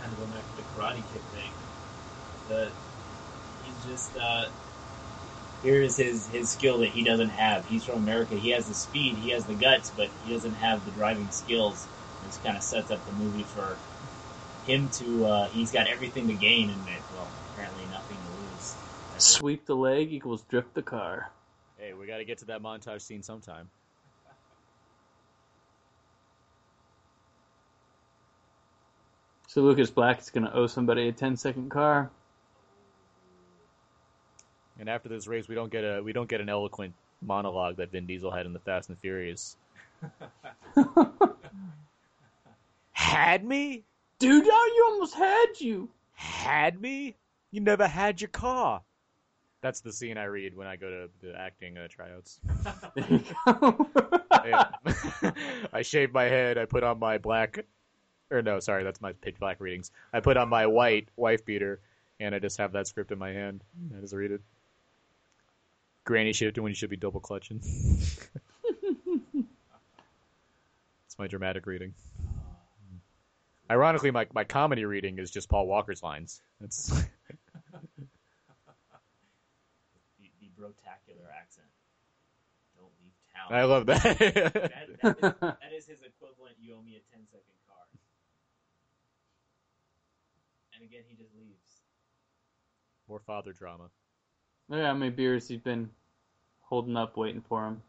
kind of going back to the Karate Kid thing. The he's just uh, here is his his skill that he doesn't have. He's from America. He has the speed, he has the guts, but he doesn't have the driving skills. This kind of sets up the movie for him to. Uh, he's got everything to gain, and well, apparently nothing to lose. That's it. Sweep the leg equals drift the car. Hey, we got to get to that montage scene sometime. So Lucas Black is going to owe somebody a 10 second car. And after this race, we don't get a we don't get an eloquent monologue that Vin Diesel had in the Fast and the Furious. had me? Dude, now you almost had you. Had me? You never had your car. That's the scene I read when I go to the acting uh, tryouts. There you go. I, I shave my head. I put on my black, or no, sorry, that's my pitch black readings. I put on my white wife beater, and I just have that script in my hand. I just read it. Granny shifting when you should be double clutching. it's my dramatic reading. Ironically, my, my comedy reading is just Paul Walker's lines. It's the, the brotacular accent. Don't leave town. I love that. that, that, is, that is his equivalent. You owe me a 10 second car. And again, he just leaves. More father drama. Oh, Look how many beers he's been holding up waiting for him.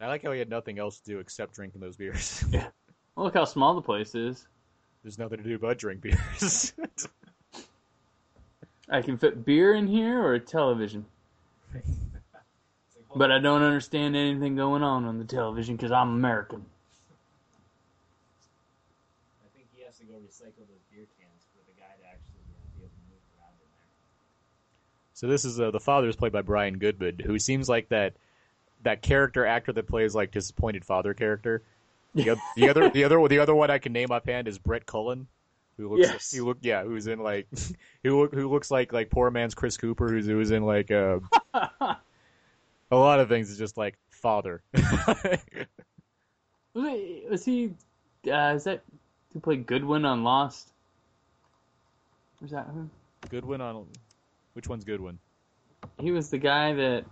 I like how he had nothing else to do except drinking those beers. Well, look how small the place is. There's nothing to do but drink beers. I can fit beer in here or a television. It's like, hold But I don't understand anything going on on the television because I'm American. I think he has to go recycle those beer cans for the guy to actually uh, be able to move around in there. So this is uh, the father is played by Brian Goodman, who seems like that that character actor that plays like disappointed father character. The, the other the other the other one I can name offhand is Brett Cullen, who looks Yes. he look yeah who's in like who look, who looks like like poor man's Chris Cooper who's who's in like uh, a lot of things is just like father. Was he? Uh, is that who played Goodwin on Lost? Was that who? Goodwin on which one's Goodwin? He was the guy that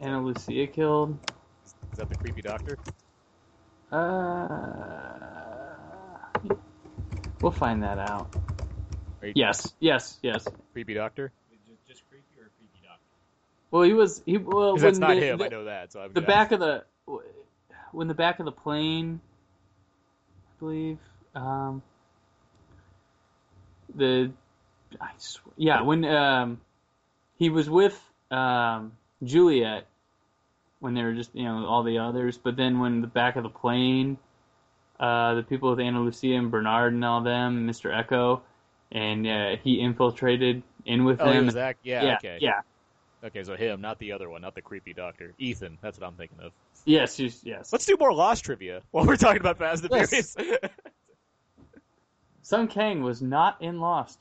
Ana Lucia killed. Is that the creepy doctor? Uh, we'll find that out. Are Yes, yes, yes. creepy doctor. Just, just creepy or creepy doctor? Well, he was he. Well, when that's not the, him. The, I know that. So I'm, the back of the when the back of the plane, I believe. Um, the I swear, yeah when um he was with um Juliet when they were just you know all the others, but then when the back of the plane, uh the people with Ana Lucia and Bernard and all them, Mr. Eko, and uh, he infiltrated in with Oh, them. was that? Yeah, yeah, okay. yeah, Okay, so him, not the other one, not the creepy doctor. Ethan, that's what I'm thinking of. yes, yes, yes. Let's do more Lost trivia while we're talking about Fast and the Yes. Furious. Sung Kang was not in Lost.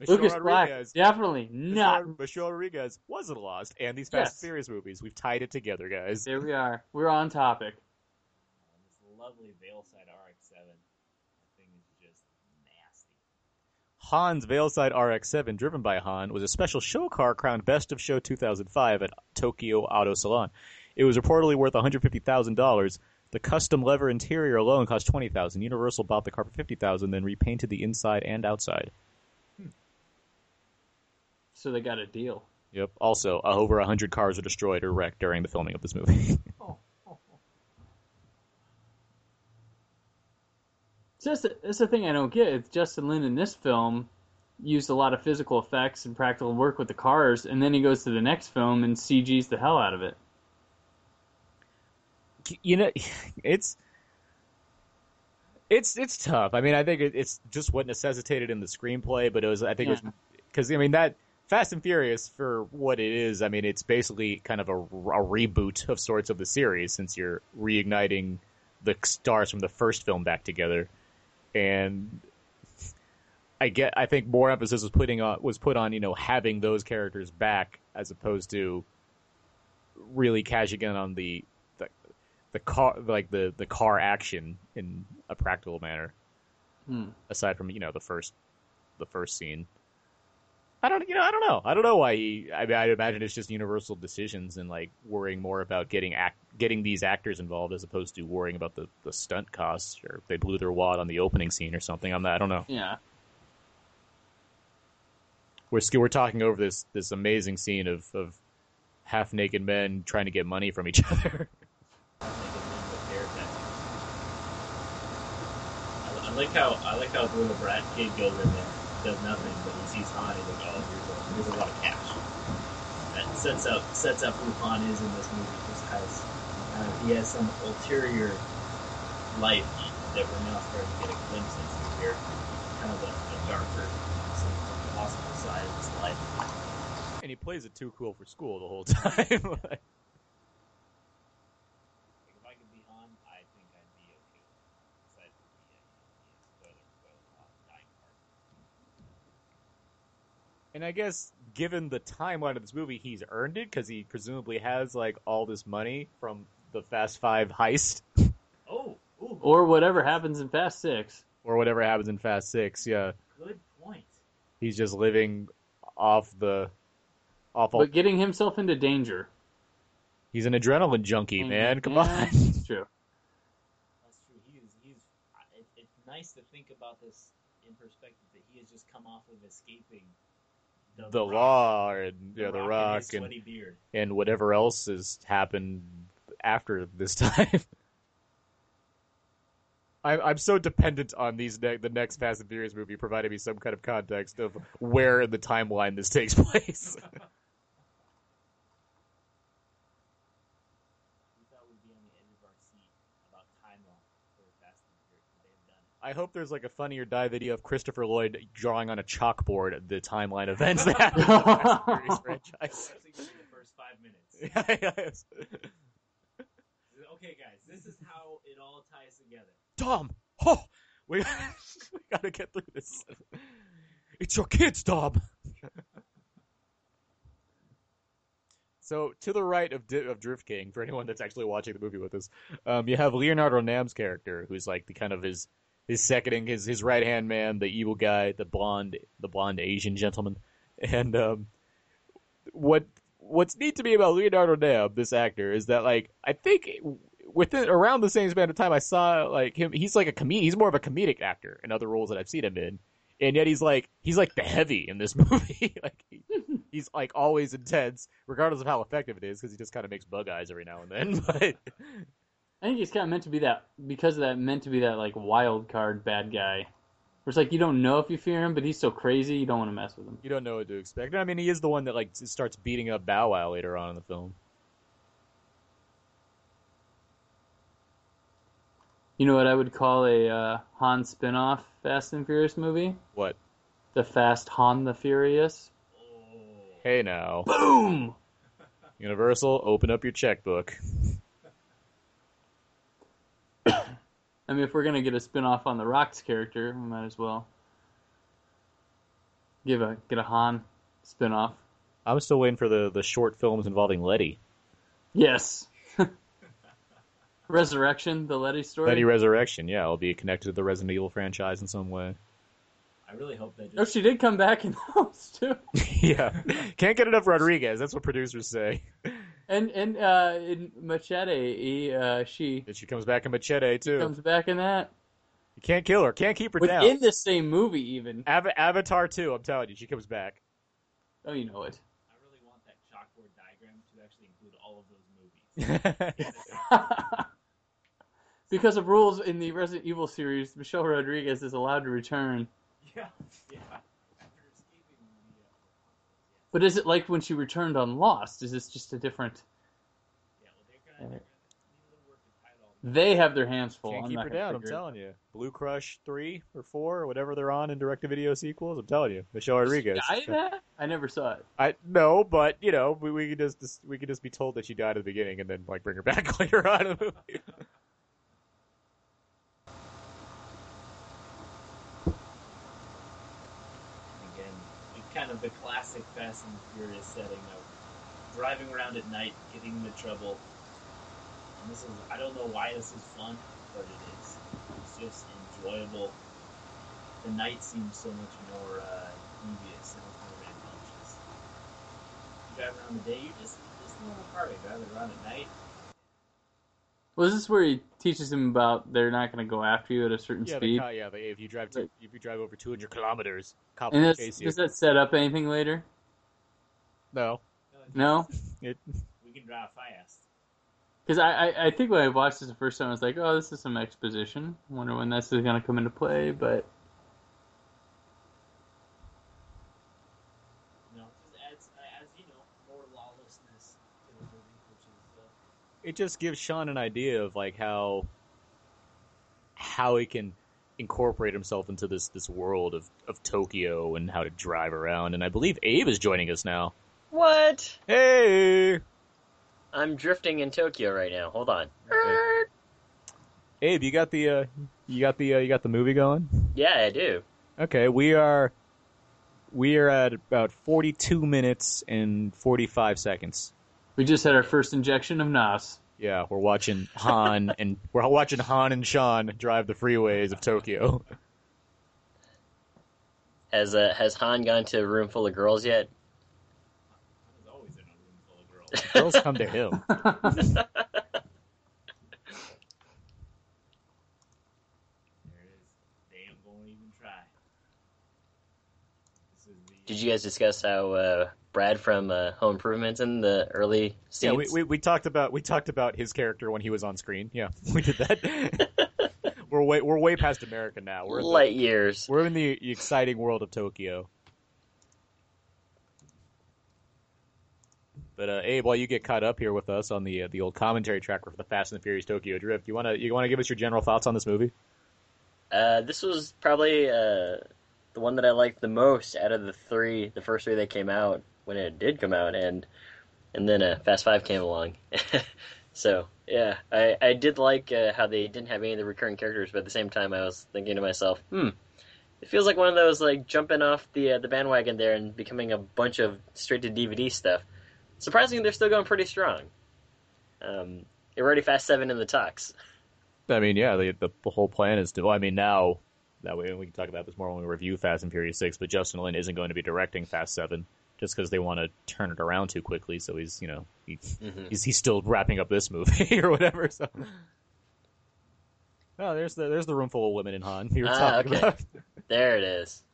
Michelle Lucas Black, definitely not. Michelle, Michelle Rodriguez wasn't Lost, and these Fast Yes. and Furious movies. We've tied it together, guys. There we are. We're on topic. Um, this lovely Veilside RX-7. That thing is just nasty. Han's Veilside RX-7, driven by Han, was a special show car crowned Best of Show 2005 at Tokyo Auto Salon. It was reportedly worth $150,000. The custom leather interior alone cost 20,000. Universal bought the car for 50,000, then repainted the inside and outside. So they got a deal. Yep. Also, uh, over 100 cars were destroyed or wrecked during the filming of this movie. It's just that's the thing I don't get. It's Justin Lin in this film used a lot of physical effects and practical work with the cars, and then he goes to the next film and CG's the hell out of it. You know, it's it's it's tough. I mean, I think it's just what necessitated in the screenplay, but it was I think it was because I mean that Fast and Furious for what it is. I mean, it's basically kind of a, a reboot of sorts of the series since you're reigniting the stars from the first film back together, and I get I think more emphasis was putting on was put on you know having those characters back as opposed to really cashing in on the the, car like the the car action in a practical manner. Hmm. Aside from you know the first the first scene. I don't, you know, I don't know. I don't know why he. I mean, I imagine it's just Universal decisions and like worrying more about getting act, getting these actors involved as opposed to worrying about the, the stunt costs or if they blew their wad on the opening scene or something. I'm not, I don't know. Yeah. We're we're talking over this this amazing scene of of half naked men trying to get money from each other. Make it men with hair tattoos. I, like how I like how the little brat kid goes in there, does nothing, but he sees Han, he's like, oh, here's a, a lot of cash. That sets up sets up who Han is in this movie. Just has uh, he has some ulterior life that we're now starting to get a glimpse into here, kind of the, the darker, some possible side of his life. and he plays it too cool for school the whole time. Like, if I could be Han, I think I'd be okay with it. Aside from the, uh, spoiler, spoiler, uh, dying part. And I guess, given the timeline of this movie, he's earned it because he presumably has like all this money from the Fast Five heist Oh, ooh, Or whatever happens in Fast Six. or whatever happens in Fast Six. Yeah, good point. he's just living off the off. All, But getting himself into danger. he's an adrenaline junkie, man. Come Yeah, on. It's true. That's true. He is. He's. It, it's nice to think about this in perspective that he has just come off of escaping the, law and yeah, the rock and beard. and whatever else has happened after this time. I'm I'm so dependent on these ne- the next Fast and Furious movie providing me some kind of context of where in the timeline this takes place. We thought we'd be on the edge of our seat about timeline for Fast and Furious. but They have done it. I hope there's like a funny or die video of Christopher Lloyd drawing on a chalkboard the timeline events that happen in the Fast and Furious franchise. The first five minutes. Yes. Okay, guys, this is how it all ties together. Dom, oh, we, we gotta get through this. It's your kids, Dom. so to the right of Di- of Drift King, for anyone that's actually watching the movie with us, um, you have Leonardo Nam's character, who's like the kind of his his seconding, his his right hand man, the evil guy, the blonde the blonde Asian gentleman, and um, what what's neat to me about Leonardo Nam, this actor, is that like I think within around the same span of time, I saw like him. He's like a comedian. He's more of a comedic actor in other roles that I've seen him in, and yet he's like he's like the heavy in this movie. like he, he's like always intense, regardless of how effective it is, because he just kind of makes bug eyes every now and then. But I think he's kind of meant to be that because of that meant to be that like wild card bad guy. Where it's like you don't know if you fear him, but he's so crazy you don't want to mess with him. you don't know what to expect. I mean, he is the one that like starts beating up Bow Wow later on in the film. You know what I would call a uh, Han spin-off Fast and Furious movie? What? The Fast Han the Furious. Hey now, Boom! Universal, open up your checkbook. I mean, if we're gonna get a spin-off on the Rock's character, we might as well give a get a Han spin-off. I'm still waiting for the the short films involving Letty. Yes. Resurrection, the Letty story. Letty Resurrection, yeah, it'll be connected to the Resident Evil franchise in some way. I really hope they oh, she did come back in those too. yeah, can't get enough Rodriguez. That's what producers say. And and uh, in Machete, he, uh, she And she comes back in Machete too. She comes back in that You can't kill her. Can't keep her within down. In the same movie. Even Av- Avatar 2, I'm telling you, she comes back. oh, you know it. I really want that chalkboard diagram to actually include all of those movies. because of rules in the Resident Evil series, Michelle Rodriguez is allowed to return. yeah, yeah. After uh, But is it like when she returned on Lost? Is this just a different? Yeah, well, they're gonna, uh, they're gonna need a little work to tie. They have their hands full. Can't I'm keep not her down. I'm telling you. Blue Crush three or four or whatever they're on in direct-to-video sequels. I'm telling you, Michelle Rodriguez. Died that? I never saw it. I no, but you know, we, we could just, just we could just be told that she died at the beginning and then like bring her back later on in the movie. Again, it's kind of the classic Fast and Furious setting of driving around at night, getting into trouble. And this is, I don't know why this is fun, but it is. It's just enjoyable. The night seems so much more uh, devious, much more rambunctious. Drive around the day, you're just, just a normal. You drive around at night, Was this where he teaches him about they're not going to go after you at a certain yeah, speed? co- yeah. The, if you drive to, if you drive over 200 kilometers, cops And will chase you. does that set up anything later? No, No, it, we can drive fast. because I, I I think when I watched this the first time, I was like, oh, this is some exposition. I wonder when this is going to come into play. But No, it just adds, adds, you know, more lawlessness to the movie, which is, uh, it just gives Sean an idea of like how how he can incorporate himself into this this world of of Tokyo and how to drive around. And I believe Abe is joining us now. What? Hey, I'm drifting in Tokyo right now. Hold on. Abe, you got the uh, you got the uh, you got the movie going. Yeah, I do. Okay, we are we are at about 42 minutes and 45 seconds. We just had our first injection of Nas. Yeah, we're watching Han and we're watching Han and Sean drive the freeways of Tokyo. Has uh, has Han gone to a room full of girls yet? I always in a room full of girls. Girls come to him. There it is. They ain't gonna even try. This is the, Did you guys discuss how uh, Brad from uh, Home Improvement's in the early scenes? Yeah, we, we we talked about we talked about his character when he was on screen. Yeah, we did that. we're way we're way past America now. We're in the, light years. we're in the exciting world of Tokyo. But uh, Abe, while you get caught up here with us on the uh, the old commentary track for the Fast and the Furious Tokyo Drift, you wanna you wanna give us your general thoughts on this movie? Uh, this was probably uh, the one that I liked the most out of the three, the first three that came out when it did come out, and and then uh, Fast Five came along. so yeah, I, I did like uh, how they didn't have any of the recurring characters, but at the same time, I was thinking to myself, hmm, it feels like one of those like jumping off the uh, the bandwagon there and becoming a bunch of straight to DVD stuff. Surprisingly, they're still going pretty strong. Um, they're already Fast Seven in the talks. I mean, yeah, the, the whole plan is to. I mean, now that way we can talk about this more when we review Fast and Furious Six. But Justin Lin isn't going to be directing Fast Seven just because they want to turn it around too quickly. So he's you know he, Mhm. he's he's still wrapping up this movie or whatever. So. Oh, there's the there's the room full of women in Han you were Ah, talking okay. about. There it is.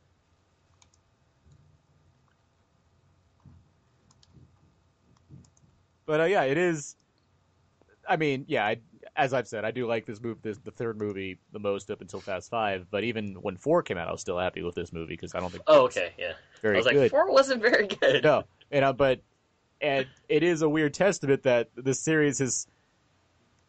But uh, yeah, it is. I mean, yeah, I, as I've said, I do like this movie, this, the third movie, the most up until Fast Five. But even when four came out, I was still happy with this movie because I don't think Oh, okay, yeah. Very I was like, good. four wasn't very good. no, and uh, but and it is a weird testament that the series has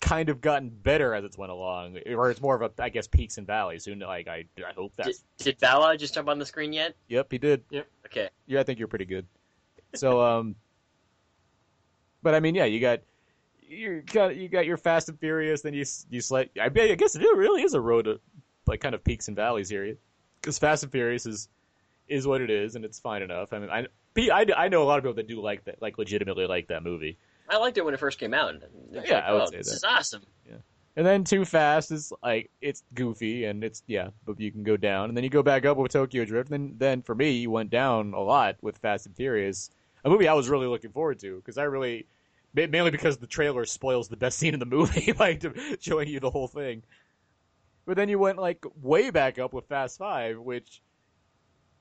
kind of gotten better as it's went along, or it's more of a, I guess, peaks and valleys. Who? Like I, I hope Did, did Vala just jump on the screen yet? Yep, he did. Yep. Okay. Yeah, I think you're pretty good. So, um, but I mean, yeah, you got you got you got your Fast and Furious, then you s- you select. I, bet- I guess it really is a road to like kind of peaks and valleys here, because Fast and Furious is is what it is, and it's fine enough. I mean, I I know a lot of people that do like that, like legitimately like that movie. I liked it when it first came out. Yeah, like, I would oh, say this that. is awesome. Yeah. And then Too Fast is like it's goofy and it's yeah, but you can go down, and then you go back up with Tokyo Drift. And then then for me, you went down a lot with Fast and Furious, a movie I was really looking forward to because I really mainly because the trailer spoils the best scene in the movie, like showing you the whole thing. But then you went like way back up with Fast Five, which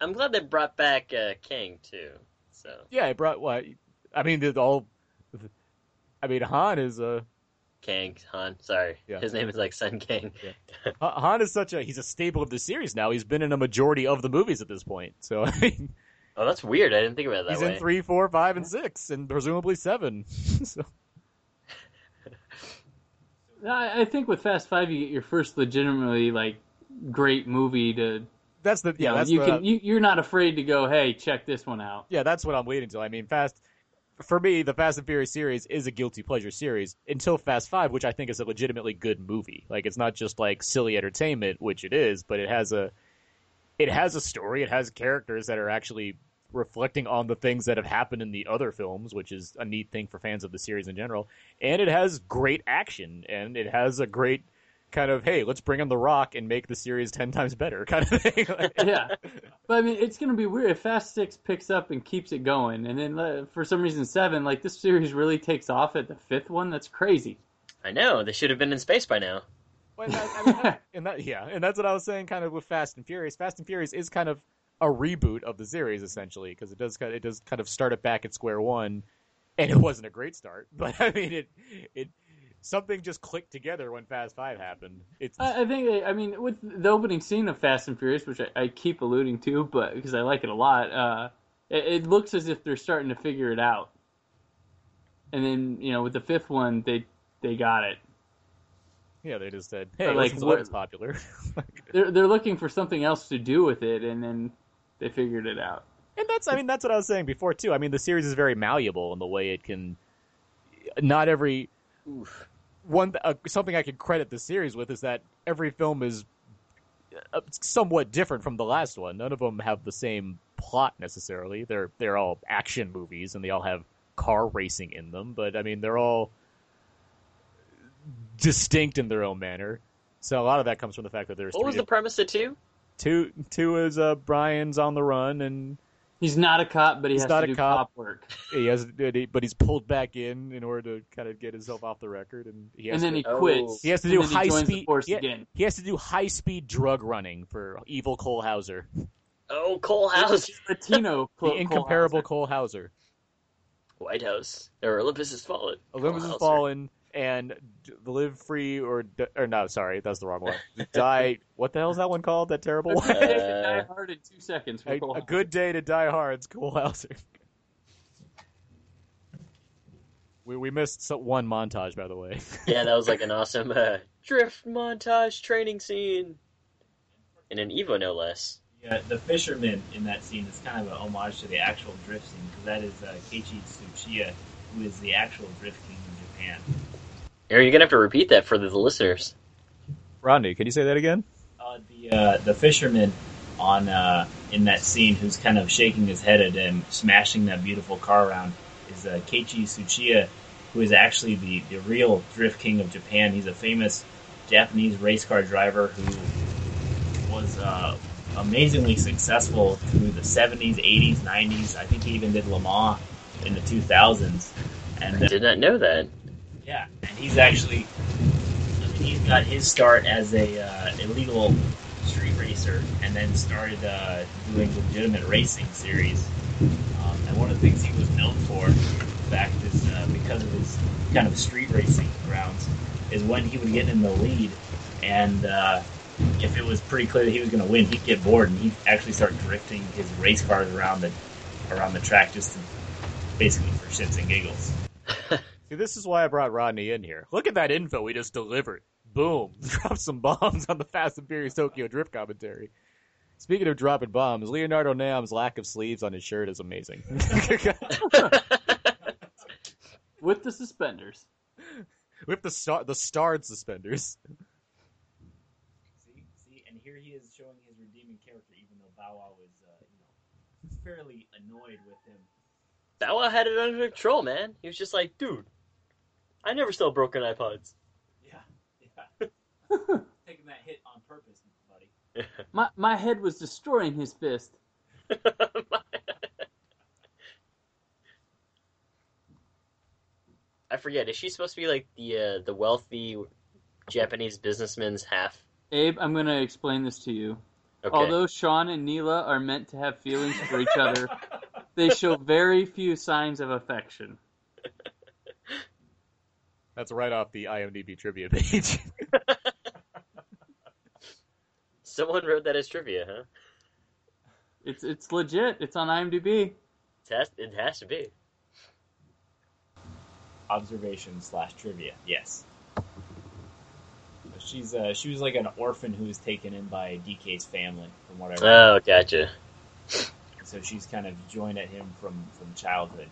I'm glad they brought back uh, King too. So yeah, it brought what I mean, the all. I mean, Han is a Kang Han, sorry, Yeah. his name is like Sun King. Han is such a he's a staple of the series now. He's been in a majority of the movies at this point. So I mean, Oh, that's weird. I didn't think about it that He's way. in three, four, five, and six, and presumably seven. so, I, I think with Fast Five, you get your first legitimately like great movie to. That's the You yeah. know, that's you can you, you're not afraid to go. Hey, check this one out. yeah. That's what I'm waiting till. I mean, Fast. For me, the Fast and Furious series is a guilty pleasure series until Fast Five, which I think is a legitimately good movie. Like it's not just like silly entertainment, which it is, but it has a it has a story. It has characters that are actually reflecting on the things that have happened in the other films, which is a neat thing for fans of the series in general. And it has great action, and it has a great kind of hey, let's bring in the Rock and make the series ten times better kind of thing. yeah, but I mean, it's gonna be weird if Fast Six picks up and keeps it going, and then uh, for some reason Seven, like this series really takes off at the fifth one. That's crazy. I know they should have been in space by now. Well, and, that, I mean, that- and that, yeah, and that's what I was saying, kind of with Fast and Furious. Fast and Furious is kind of a reboot of the series, essentially, because it does kind of, it does kind of start it back at square one, and it wasn't a great start, but I mean, it it something just clicked together when Fast Five happened. It's I, I think, I mean, with the opening scene of Fast and Furious, which I, I keep alluding to, but because I like it a lot, uh, it, it looks as if they're starting to figure it out. And then, you know, with the fifth one, they they got it. yeah, they just said, hey, like, Ocean's what- Eleven's popular. They're they're looking for something else to do with it, and then they figured it out. And that's, I mean, that's what I was saying before too. I mean, the series is very malleable in the way it can. Not every Oof. one uh, something I could credit the series with is that every film is uh, somewhat different from the last one. None of them have the same plot necessarily. They're they're all action movies and they all have car racing in them, but I mean they're all distinct in their own manner. So a lot of that comes from the fact that there's What was the premise of two? two two is uh, Brian's on the run and He's not a cop, but he He's has not to a do cop. cop work. he has but he's pulled back in in order to kind of get himself off the record and he has And then to, he Oh. quits. He has to and do then he high speed. He, again. he has to do high speed drug running for evil Cole Hauser, Oh, Cole House, Latino. the incomparable Cole Cole Hauser. White House, or Olympus has fallen. Olympus has fallen, and live free or or no, sorry, that's the wrong one. Die. What the hell is that one called? That terrible one. Uh, Die hard in two seconds. A, a good day to die hard. It's Cole Hauser. We we missed so- one montage, by the way. Yeah, that was like an awesome uh, drift montage training scene. In an Evo, no less. Yeah, the fisherman in that scene is kind of an homage to the actual drift scene because that is uh, Keiichi Tsuchiya, who is the actual drift king of Japan. Aaron, you're gonna have to repeat that for the listeners. Rodney, can you say that again? Uh, the uh, the fisherman on uh, in that scene who's kind of shaking his head at him, smashing that beautiful car around, is uh, Keiichi Tsuchiya, who is actually the, the real drift king of Japan. He's a famous Japanese race car driver who was uh, amazingly successful through the 70s, 80s, 90s. I think he even did Le Mans in the 2000s. And I uh, did not know that. Yeah, and he's actually, he's got his start as a uh, illegal street racer, and then started uh, doing legitimate racing series. Um, and one of the things he was known for, in fact, is uh, because of his kind of street racing grounds, is when he would get in the lead, and uh, if it was pretty clear that he was going to win, he'd get bored and he'd actually start drifting his race cars around the around the track just to, basically for shits and giggles. See, this is why I brought Rodney in here. Look at that info we just delivered. Boom. Drop some bombs on the Fast and Furious Tokyo Drift commentary. Speaking of dropping bombs, Leonardo Nam's lack of sleeves on his shirt is amazing. with the suspenders. With the star, the starred suspenders. See, see, and here he is showing his redeeming character, even though Bow Wow was, uh, you know, fairly annoyed with him. Bow Wow had it under control, man. He was just like, dude, I never sell broken iPods. Yeah, yeah. Taking that hit on purpose, buddy. My my head was destroying his fist. I forget. Is she supposed to be like the uh, the wealthy Japanese businessman's half? Abe, I'm going to explain this to you. Okay. Although Sean and Neela are meant to have feelings for each other, they show very few signs of affection. That's right off the IMDb trivia page. Someone wrote that as trivia, huh? It's it's legit. It's on IMDb. It has, it has to be. Observation slash trivia. Yes. She's uh, she was like an orphan who was taken in by DK's family, from what I read. Oh, gotcha. so she's kind of joined at him from from childhood.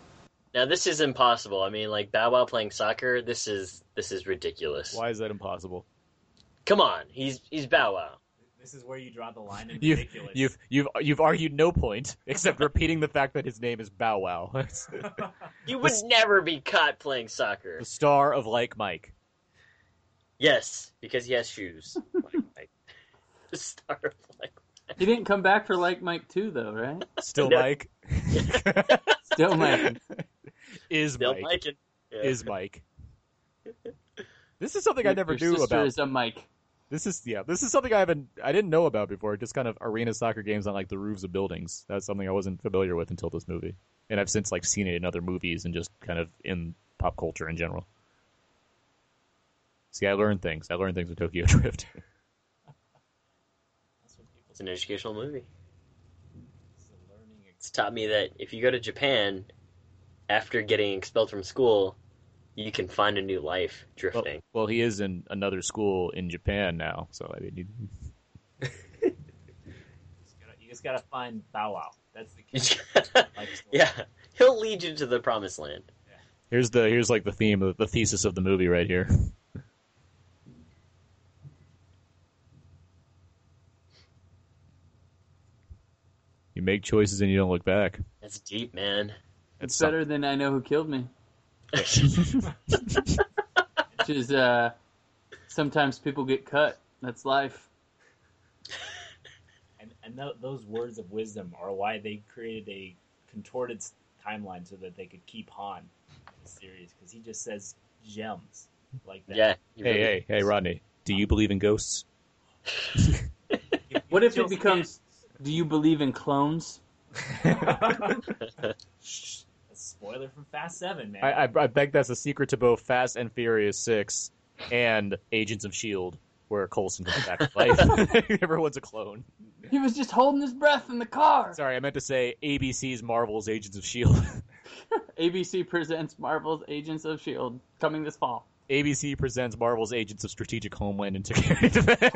Now this is impossible. I mean, like Bow Wow playing soccer. This is this is ridiculous. Why is that impossible? Come on, he's he's Bow Wow. This is where you draw the line in You've ridiculous. you've you've you've argued no point except repeating the fact that his name is Bow Wow, You would never be caught playing soccer. the star of Like Mike. Yes, because he has shoes. Like, like, the star of like. He didn't come back for like Mike too, though, right? Still No. Mike. Still Mike. Is Still Mike. liking. Yeah. Is Mike. This is something I never Your knew about. is a Mike. This is yeah. This is something I haven't I didn't know about before. Just kind of arena soccer games on like the roofs of buildings. That's something I wasn't familiar with until this movie, and I've since like seen it in other movies and just kind of in pop culture in general. See, I learned things. I learned things with Tokyo Drift. That's what people It's an educational movie. it's a learning It's taught me that if you go to Japan after getting expelled from school, you can find a new life drifting. well, he is in another school in Japan now, so I mean, You just gotta, you just gotta find Bow Wow. That's the key. just gotta- Life story. yeah, he'll lead you to the promised land. here's the here's like the theme of the thesis of the movie right here. You make choices and you don't look back. That's deep, man. It's That's better than I know who killed me. Which is uh, sometimes people get cut. That's life. And and th- those words of wisdom are why they created a contorted timeline so that they could keep Han in the series because he just says gems like that. Yeah. Hey, really- hey, hey, Rodney. Do you believe in ghosts? You- you What if it becomes? Do you believe in clones? Shh, a spoiler from Fast Seven, man. I, I, I beg that's a secret to both Fast and Furious Six and Agents of Shield, where Coulson comes back to life. Everyone's a clone. He was just holding his breath in the car. Sorry, I meant to say ABC's Marvel's Agents of Shield. ABC presents Marvel's Agents of Shield coming this fall. ABC presents Marvel's Agents of Strategic Homeland Integrated Defense.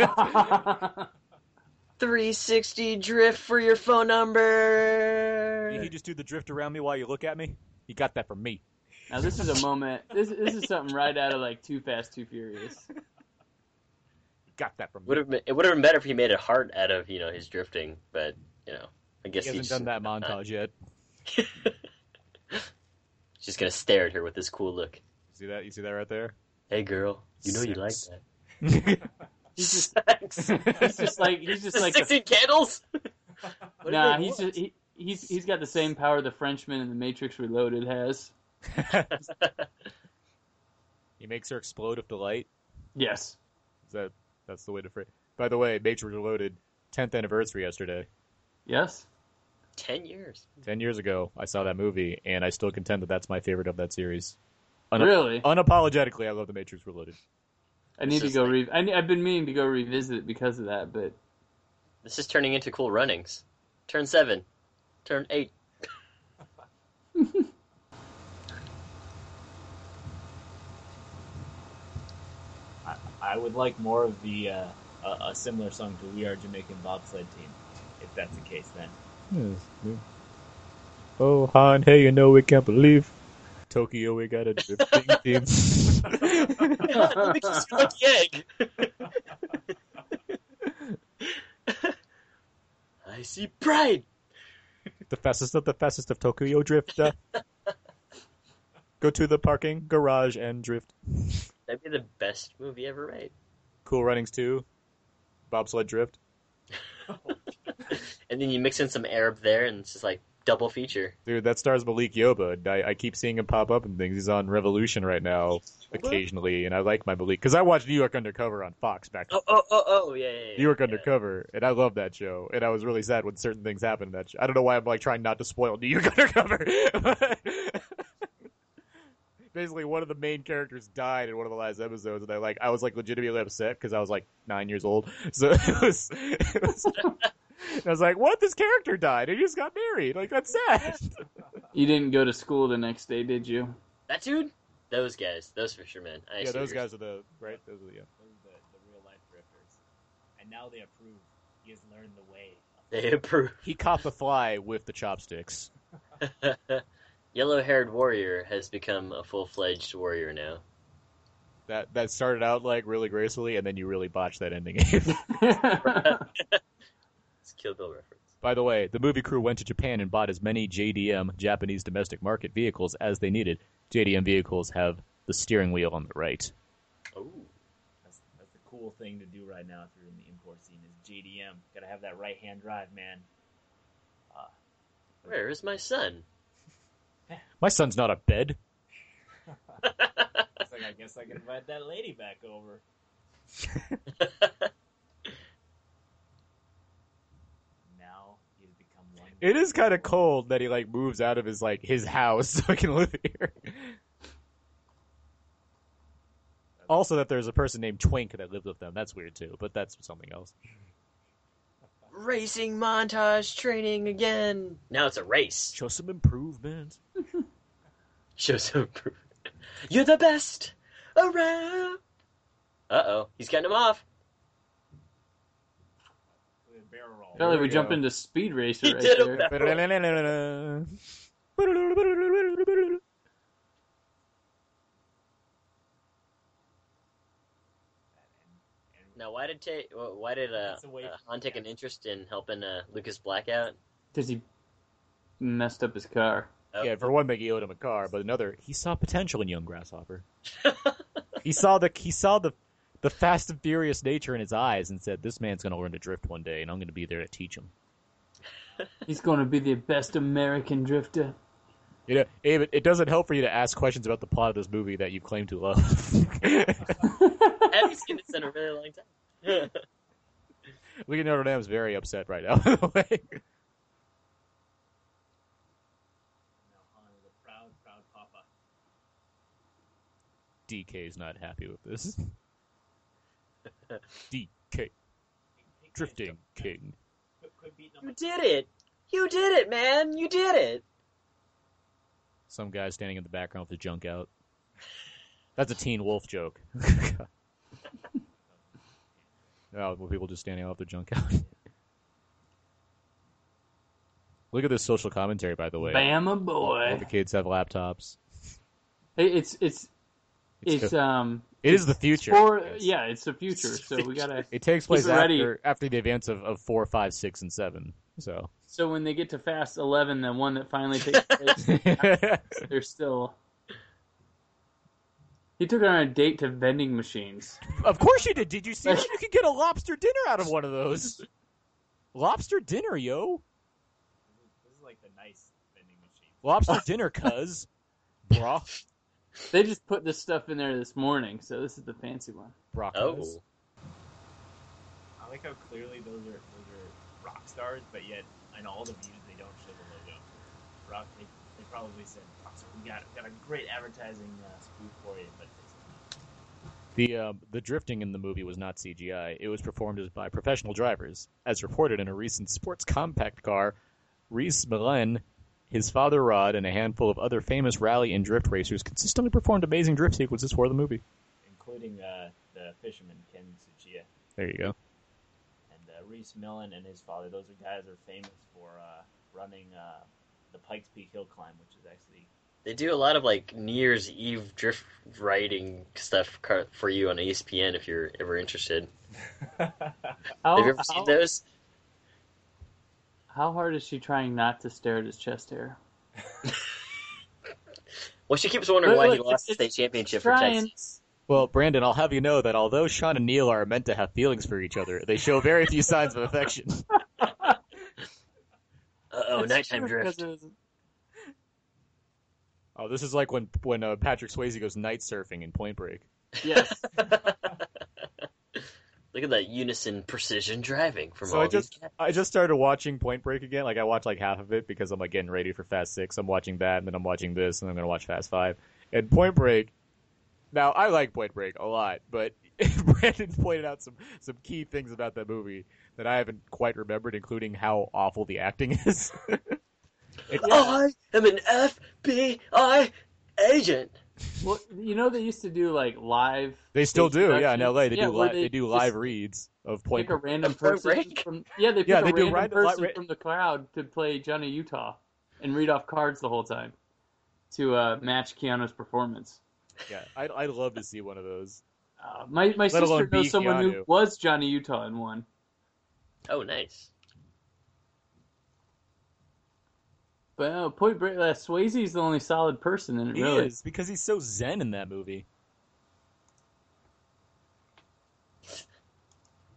360 drift for your phone number. Did he just do the drift around me while you look at me? He got that from me. now this is a moment. This this is something right out of like Too Fast, Too Furious. He got that from me. Would have been, it would have been better if he made a heart out of you know his drifting, but you know I guess He hasn't just, done that montage yet. He's just gonna stare at her with this cool look. You see that? You see that right there? Hey girl, you know you like that. He's just Sex. he's just like he's just like the, sixteen candles. nah. He's just he, he's he's got the same power the Frenchman in the Matrix Reloaded has. he makes her explode with delight. Yes. Is that that's the way to phrase? By the way, Matrix Reloaded, 10th anniversary yesterday. Yes. Ten years. Ten years ago, I saw that movie, and I still contend that that's my favorite of that series. Una- Really? Unapologetically, I love The Matrix Reloaded. I need to just go like- re. I, ne- I've been meaning to go revisit it because of that, but This is turning into cool runnings. Turn seven. Turn eight. I, I would like more of the uh, a, a similar song to "We Are Jamaican Bobsled Team," if that's the case. Then Oh, Han, hey, you know we can't believe Tokyo. We got a drifting team. Let me kiss you the egg. I see pride. The fastest of the fastest of Tokyo Drift. uh. Go to the parking garage and drift. That'd be the best movie ever made. Cool Runnings 2. Bobsled Drift. And then you mix in some Arab there, and it's just like double feature. Dude, that stars Malik Yoba. I, I keep seeing him pop up in things. He's on Revolution right now, occasionally, and I like my Malik because I watched New York Undercover on Fox back. Oh, oh, oh, oh, yeah, yeah. yeah New York yeah. Undercover, and I love that show. And I was really sad when certain things happened in that show. I don't know why I'm like trying not to spoil New York Undercover. Basically, one of the main characters died in one of the last episodes, and I like I was like legitimately upset because I was like nine years old. So it was, it was And I was like, what? This character died. He just got married. Like that's sad. You didn't go to school the next day, did you? That dude? Those guys. Those fishermen. I yeah, those guys are the right. Those are the yeah. Those are the, the real life drifters. And now they approve. He has learned the way. They approve. He caught the fly with the chopsticks. Yellow haired warrior has become a full fledged warrior now. That that started out like really gracefully, and then you really botched that ending. It's Kill Bill reference. By the way, the movie crew went to Japan and bought as many JDM Japanese domestic market vehicles as they needed. JDM vehicles have the steering wheel on the right. Oh. That's, that's the cool thing to do right now if you're in the import scene is JDM. Gotta have that right hand drive, man. Ah. Where is my son? My son's not a bed. It's like I guess I can invite that lady back over. Now he's become one. It is kind of cold that he like moves out of his like his house so he can live here. Also, that there's a person named Twink that lives with them. That's weird too, but that's something else. Racing montage training again. Now it's a race. Show some improvement. Show some proof. You're the best around. Uh oh, he's cutting him off. With a barrel roll. Apparently, we we jump into Speed Racer He right did a there. barrel. Now, why did ta- why did uh, That's a way- uh, Han take an interest in helping uh, Lucas Black out? Because he messed up his car. Oh. Yeah, for one thing, he owed him a car, but another, he saw potential in young Grasshopper. he saw the he saw the the fast and furious nature in his eyes and said, "This man's going to learn to drift one day, and I'm going to be there to teach him." He's going to be the best American drifter. You know, Abe, it, it doesn't help for you to ask questions about the plot of this movie that you claim to love. I haven't seen this in a really long time. League of Notre Dame is very upset right now. by the way. Is proud, proud papa. DK's not happy with this. DK, Hey, hey, drifting king. Quit, quit beating up you did it! You did it, man! You did it! Some guy standing in the background with the junk out. That's a Teen Wolf joke. oh, well, people just standing off with their junk out. Look at this social commentary, by the way. Bama All boy. the kids have laptops. It's it's It's it's the- um. It is the future. For, Yes. yeah, it's the future. So we gotta. It takes place it ready. after after the events of, of four, five, six, and seven. So So when they get to Fast Eleven, the one that finally takes place, they're still. He took her on a date to vending machines. Of course you did. Did you see that? You could get a lobster dinner out of one of those. Lobster dinner, yo. This is like the nice vending machine. Lobster dinner, cuz. Bra. They just put this stuff in there this morning, so this is the fancy one. Bra. Oh. cuz. I like how clearly those are those are rock stars, but yet in all the views they don't show the logo. Rock, they, they probably said, "We got got a great advertising uh, spoof for you," but it's. The uh, the drifting in the movie was not CGI. It was performed by professional drivers, as reported in a recent sports compact car. Rhys Millen, his father Rod, and a handful of other famous rally and drift racers consistently performed amazing drift sequences for the movie. including uh, the fisherman Keiichi Tsuchiya There you go. and uh, Rhys Millen and his father. Those are guys that are famous for uh, running uh, the Pikes Peak Hill Climb, which is actually They do a lot of like New Year's Eve drift riding stuff for you on ESPN if you're ever interested. How, Have you ever how, seen those? How hard is she trying not to stare at his chest hair? Well, she keeps wondering Look, why he lost the state championship for Trying. Texas. Well, Brandon, I'll have you know that although Sean and Neela are meant to have feelings for each other, they show very few signs of affection. Uh oh, nighttime true, drift. 'cause it was- Oh, this is like when when uh, Patrick Swayze goes night surfing in Point Break. Yes. Look at that unison precision driving from So all I just these cats. I just started watching Point Break again. Like I watched like half of it because I'm like getting ready for Fast Six. I'm watching that, and then I'm watching this, and I'm gonna watch Fast Five. And Point Break, Now I like Point Break a lot, but Brandon pointed out some some key things about that movie that I haven't quite remembered, including how awful the acting is. It- I am an FBI agent. Well, you know they used to do like live. they still do, yeah. In? LA, they Yeah, do where li- they, do live reads of Point. Pick a random person Break? from yeah they pick Yeah, a they do random random- person li- from the crowd to play Johnny Utah and read off cards the whole time to uh, match Keanu's performance. Yeah, I'd, I'd love to see one of those. Uh, my my sister knows be someone who was Johnny Utah in one. Oh, nice. But uh, Point Break, uh, Swayze's the only solid person in it. He really, is because he's so zen in that movie.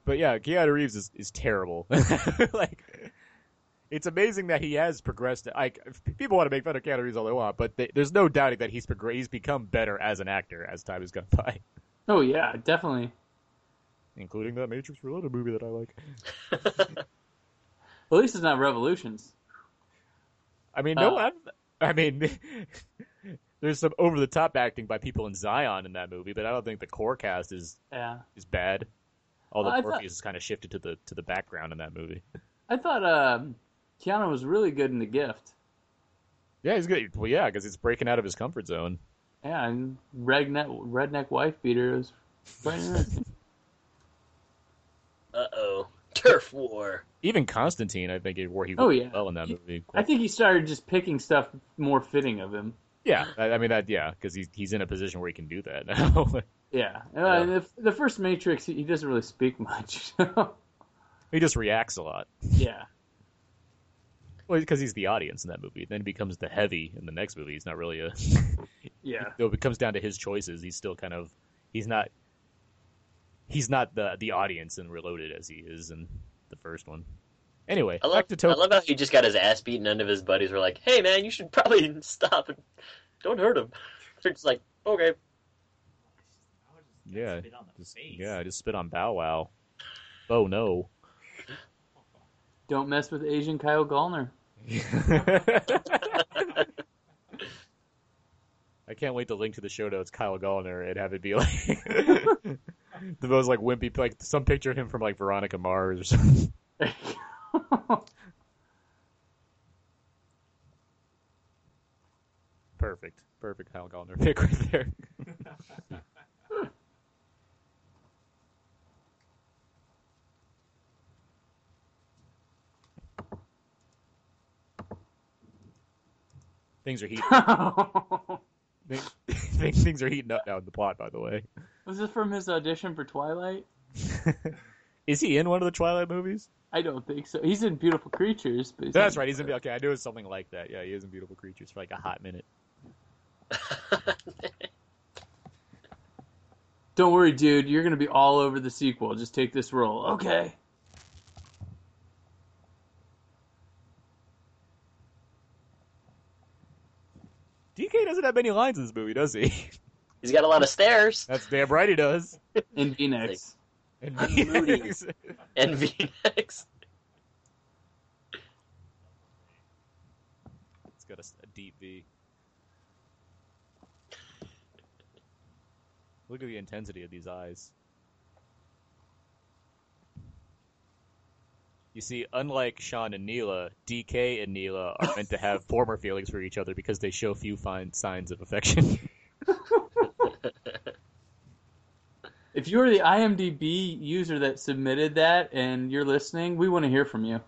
But yeah, Keanu Reeves is, is terrible. like, it's amazing that he has progressed. Like, people want to make fun of Keanu Reeves all they want, but they, there's no doubting that he's. He's become better as an actor as time has gone by, Oh yeah, definitely. including that Matrix Reloaded movie that I like. Well, at least it's not Revolutions. I mean, no, Uh, I'm, I mean, there's some over the top acting by people in Zion in that movie, but I don't think the core cast is Yeah, is bad. Although Well, I Morpheus is kind of shifted to the to the background in that movie. I thought um, Keanu was really good in The Gift. Yeah, he's good. Well, yeah, because he's breaking out of his comfort zone. Yeah, and redneck redneck wife beater was quite interesting. Uh oh. Turf war. Even Constantine, I think, where he Oh, yeah. well in that He- movie. I think he started just picking stuff more fitting of him. yeah, I, I mean that. Yeah, because he's he's in a position where he can do that now. Yeah, uh, The, the first Matrix, he doesn't really speak much. he just reacts a lot. yeah, Well, because he's the audience in that movie. Then he becomes the heavy in the next movie. He's not really a. yeah. though it comes down to his choices, he's still kind of he's not he's not the the audience in Reloaded as he is in the first one. Anyway, I love, back to I love how he just got his ass beaten. None of his buddies were like, "Hey, man, you should probably stop and don't hurt him." They're just like, "Okay." yeah, Spit on the just, face. yeah, I just spit on Bow Wow. Oh no. Don't mess with Asian Kyle Gallner. I can't wait to link to the show notes Kyle Gallner and have it be like the most like wimpy like some picture of him from like Veronica Mars or something. Perfect. Perfect Kyle Gallner pick right there. Things are heating. things, things are heating up now in the plot. By the way, Was this from his audition for Twilight? is he in one of the Twilight movies? I don't think so. He's in Beautiful Creatures, but he's That's right. He's in. Okay, I knew it was something like that. Yeah, he is in Beautiful Creatures for like a hot minute. Don't worry, dude. You're gonna be all over the sequel. Just take this role, okay? DK doesn't have many lines in this movie, does he? He's got a lot of stairs That's damn right he does. In V-necks. And I'm moody. and V-necks. it's got a deep V. Look at the intensity of these eyes. You see, unlike Sean and Neela, DK and Neela are meant to have former feelings for each other because they show few fine signs of affection. If you are the IMDb user that submitted that and you're listening, we want to hear from you.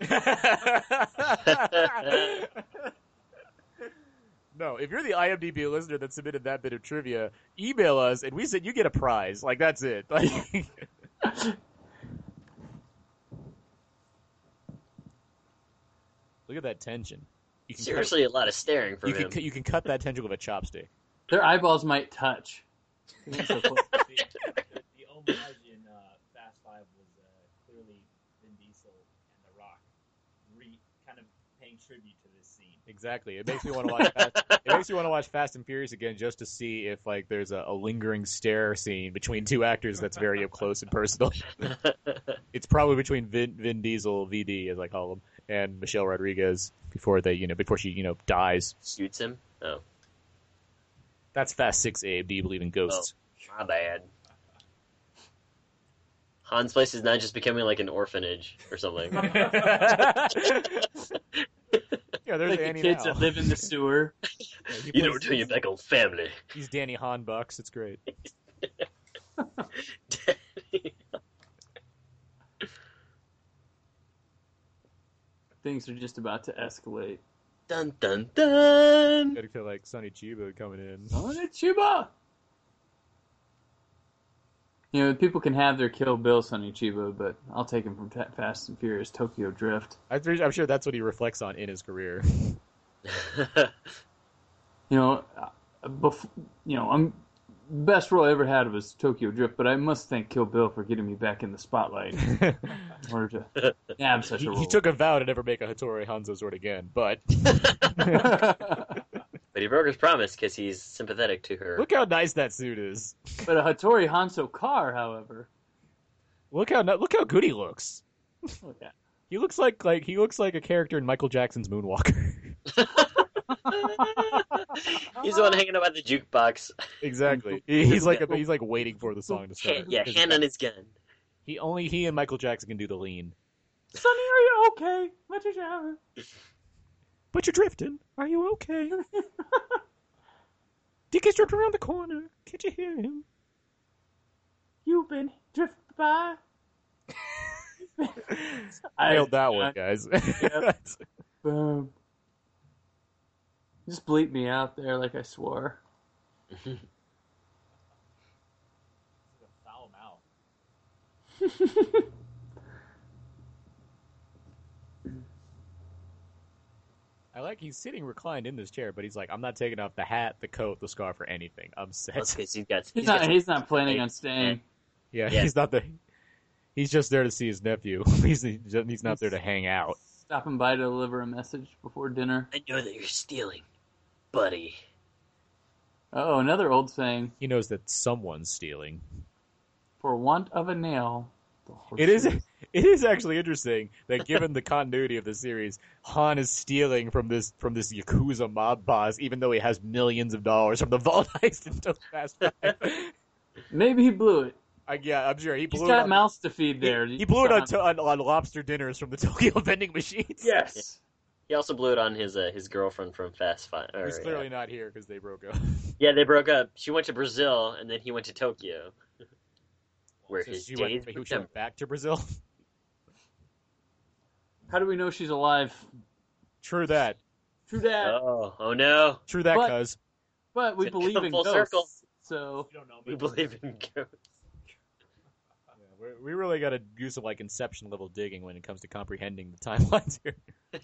no, if you're the IMDb listener that submitted that bit of trivia, email us and we said you get a prize. Like that's it. Like, look at that tension. You can Seriously, a lot of staring from you him. can you can cut that tension with a chopstick. Their eyeballs might touch. So close. the, the homage in uh, Fast Five was uh, clearly Vin Diesel and The Rock re kind of paying tribute to this scene. Exactly. It makes me want to watch. Fast, it makes me want to watch Fast and Furious again just to see if like there's a, a lingering stare scene between two actors that's very up close and personal. it's probably between Vin, Vin Diesel, VD as I call him, and Michelle Rodriguez before they, you know, before she, you know, dies. Shoots him. Oh, That's Fast Six, Abe. Do you believe in ghosts? My bad. Han's place is not just becoming like an orphanage or something. yeah, there's like Annie the kids now. that live in the sewer. Yeah, you know, plays- we're doing it like old family. He's Danny Hanbucks. It's great. Things are just about to escalate. dun dun dun. Gotta feel like Sonny Chiba coming in. Sonny Chiba. You know, people can have their Kill Bill Sonny Chiba, but I'll take him from Fast and Furious Tokyo Drift. I'm sure that's what he reflects on in his career. You know, uh, bef- you know, I'm best role I ever had was Tokyo Drift, but I must thank Kill Bill for getting me back in the spotlight in order to have such he, a role. he took a vow to never make a Hattori Hanzo sword again, but but he broke his promise because he's sympathetic to her. look how nice that suit is. but a Hattori Hanzo car, however, Look how look how good he looks. look at. He looks like like he looks like a character in Michael Jackson's Moonwalker. he's the one hanging out at the jukebox. exactly. He's like a, he's like waiting for the song to start. Hand, yeah, 'Cause hand on his gun. He only he and Michael Jackson can do the lean. Sonny, are you okay? What did you have? But you're drifting. Are you okay? Dick is drifting around the corner. Can't you hear him? You've been drifted by. I nailed that one, guys. Boom. Just bleep me out there like I swore. like Foul mouth. I like he's sitting reclined in this chair, but he's like, I'm not taking off the hat, the coat, the scarf, or anything. I'm set. That's because he's got. He's, He's not. got He's not planning on staying. Yeah, Yeah. he's not the. He's just there to see his nephew. he's he's not there to hang out. Stopping by to deliver a message before dinner. I know that you're stealing, buddy. Oh, another old saying: He knows that someone's stealing. "For want of a nail." The horse It is. is-" It is actually interesting that given the continuity of the series, Han is stealing from this from this yakuza mob boss, even though he has millions of dollars from the vault heist in Tokyo Fast Five. Maybe he blew it. I, yeah, I'm sure he He's blew it. got On, mouths to feed he, there. he blew it on, to, on on lobster dinners from the Tokyo vending machines. Yes. He also blew it on his uh, his girlfriend from Fast Five. or, He's yeah. clearly not here because they broke up. Yeah, they broke up. She went to Brazil, and then he went to Tokyo, where So his she days went, were she went back to Brazil. How do we know she's alive? True that. True that. Oh, oh no! True that, But- cuz. but we believe in full ghosts. circle. So You don't know We believe in ghosts. Yeah, we we really got to do some like Inception level digging when it comes to comprehending the timelines here.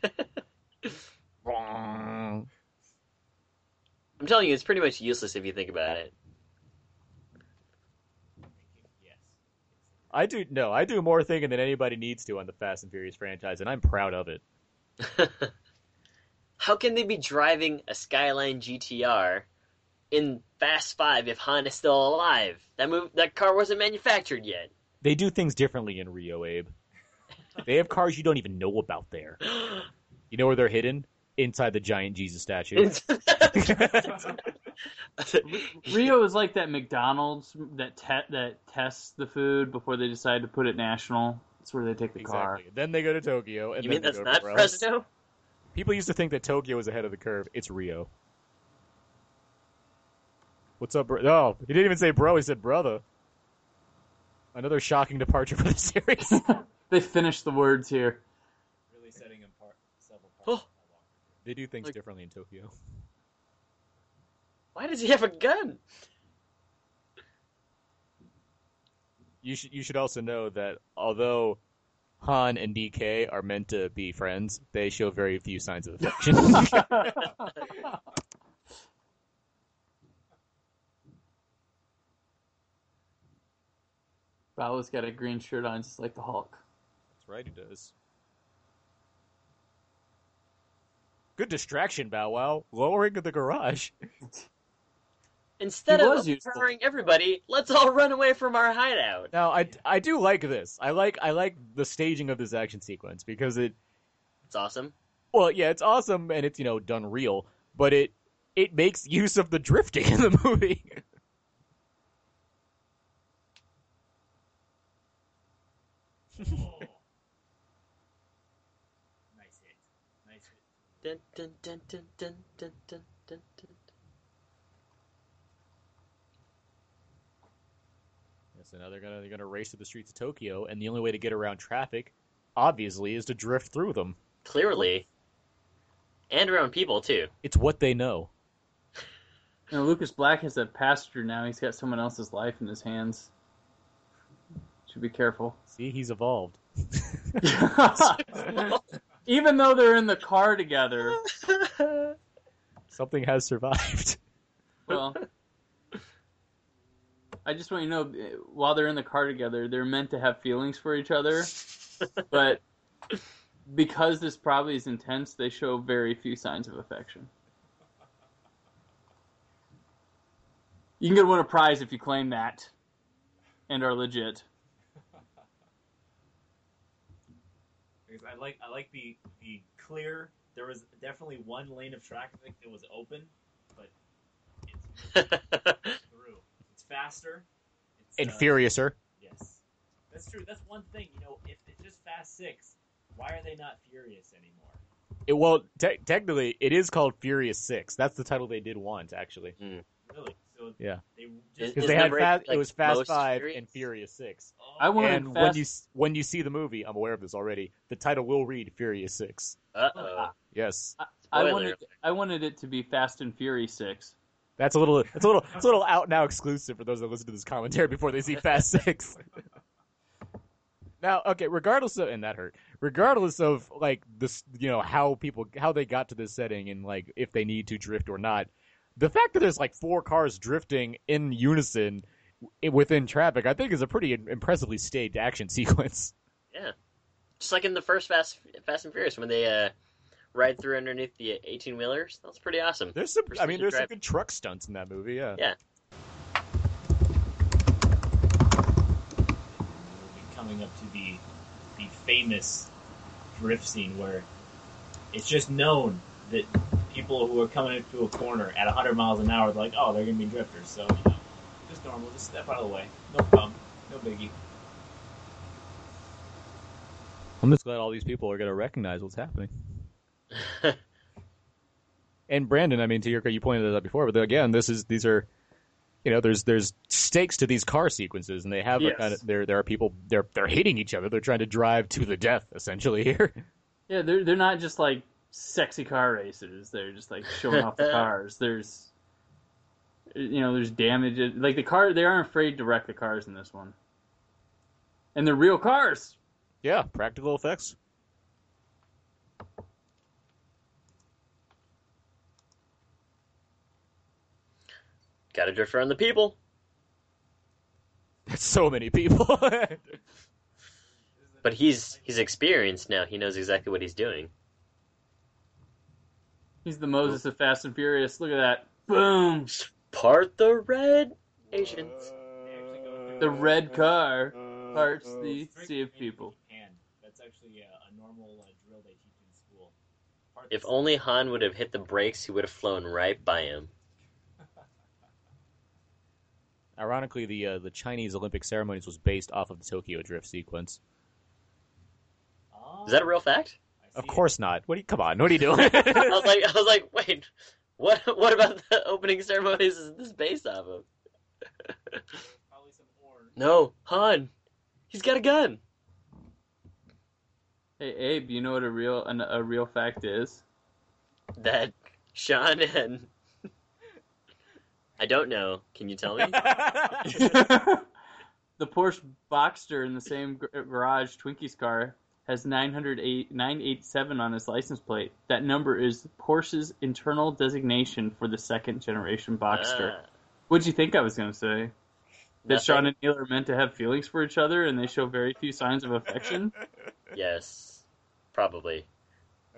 I'm telling you, it's pretty much useless if you think about it. I do no, I do more thinking than anybody needs to on the Fast and Furious franchise, and I'm proud of it. How can they be driving a Skyline GTR in Fast Five if Han is still alive? That move, that car wasn't manufactured yet. They do things differently in Rio, Abe. They have cars you don't even know about there. You know where they're hidden? Inside the giant Jesus statue. Rio is like that McDonald's that te- that tests the food before they decide to put it national. That's where they take the car. Then they go to Tokyo, and you then mean that's go not everywhere else. Fresno? People used to think that Tokyo was ahead of the curve. It's Rio. What's up, bro? Oh, he didn't even say bro. He said brother. Another shocking departure for the series. They finished the words here. Really setting him apart. Several Oh. parts. They do things Like- differently in Tokyo. Why does he have a gun? You should you should also know that although Han and DK are meant to be friends, they show very few signs of affection. Bao's got a green shirt on, just like the Hulk. That's right, he does. Good distraction, Bow Wow. Lowering the garage. Instead of was empowering everybody, let's all run away from our hideout. Now, I, I do like this. I like I like the staging of this action sequence because it It's awesome. well, yeah, it's awesome and it's you know done real, but it it makes use of the drifting in the movie. Oh. nice hit. Nice hit. Dun, dun, dun, dun, dun, dun, dun, dun, dun. Yeah, so now they're gonna they're gonna race to the streets of Tokyo, and the only way to get around traffic, obviously, is to drift through them. Clearly. And around people, too. It's what they know. You know, Lucas Black has a passenger now. He's got someone else's life in his hands. Should be careful. See, he's evolved. Oh, Even though they're in the car together, Something has survived. well, I just want you to know, while they're in the car together, they're meant to have feelings for each other, but because this probably is intense, they show very few signs of affection. You can get win a prize if you claim that and are legit. I like I like the the clear. There was definitely one lane of traffic that was open, but it's through. It's faster. It's, And uh, Furiouser. Yes, that's true. That's one thing. You know, if it's just Fast Six, why are they not Furious anymore? It, well, te- technically, it is called Furious Six. That's the title they did want, actually. Really? So Yeah. they Is- just Because is they had fast, like, it was Fast Five Furious? and Furious Six. oh, I wanted And fast. when you when you see the movie, I'm aware of this already. The title will read Furious Six. Uh-oh. Yes, uh, I Spoiler. wanted I wanted it to be Fast and Furious Six. that's a little that's a little it's a little out now exclusive for those that listen to this commentary before they see Fast Six. now, okay, regardless of and that hurt. Regardless of like this, you know how people how they got to this setting and like if they need to drift or not. The fact that there's like four cars drifting in unison within traffic, I think, is a pretty impressively staged action sequence. Yeah. Just like in the first Fast Fast and Furious when they uh, ride through underneath the 18 wheelers. That's pretty awesome. There's some, I mean, there's some good truck stunts in that movie. Yeah. Yeah. coming up to the the famous drift scene where it's just known that people who are coming into a corner at 100 miles an hour, they're like, oh, they're gonna be drifters. So you know, just normal, just step out of the way, no problem, no biggie. I'm just glad all these people are going to recognize what's happening. and Brandon, I mean, to your you pointed this out before, but again, this is these are, you know, there's there's stakes to these car sequences, and they have a Yes. kind of there there are people they're they're hitting each other. They're trying to drive to the death essentially here. Yeah, they're they're not just like sexy car racers. They're just like showing off the cars. There's you know, there's damage. Like the car, they aren't afraid to wreck the cars in this one, and they're real cars. yeah, practical effects. Got to drift around the people. That's so many people. But he's he's experienced now. He knows exactly what he's doing. He's the Moses of Fast and Furious. Look at that. Boom. Part the red Asians. The red car parts the sea of people. That's actually a, a normal uh, drill they teach in school. Part If only Han would have hit the brakes, he would have flown right by him. Ironically, the uh, the Chinese Olympic ceremonies was based off of the Tokyo Drift sequence. Is that a real fact? I Of course not. What? Are you, come on. What are you doing? I was like, I was like, wait, what? What about the opening ceremonies? Is this based off of? it. Probably some horn. No, Han. He's got a gun. Hey Abe, you know what a real an, a real fact is? That Sean and I don't know. Can you tell me? the Porsche Boxster in the same garage Twinkies car has 908 987 on his license plate. That number is Porsche's internal designation for the second generation Boxster. Ah, What'd you think I was going to say? That nothing? Sean and Neela are meant to have feelings for each other and they show very few signs of affection? Yes, probably.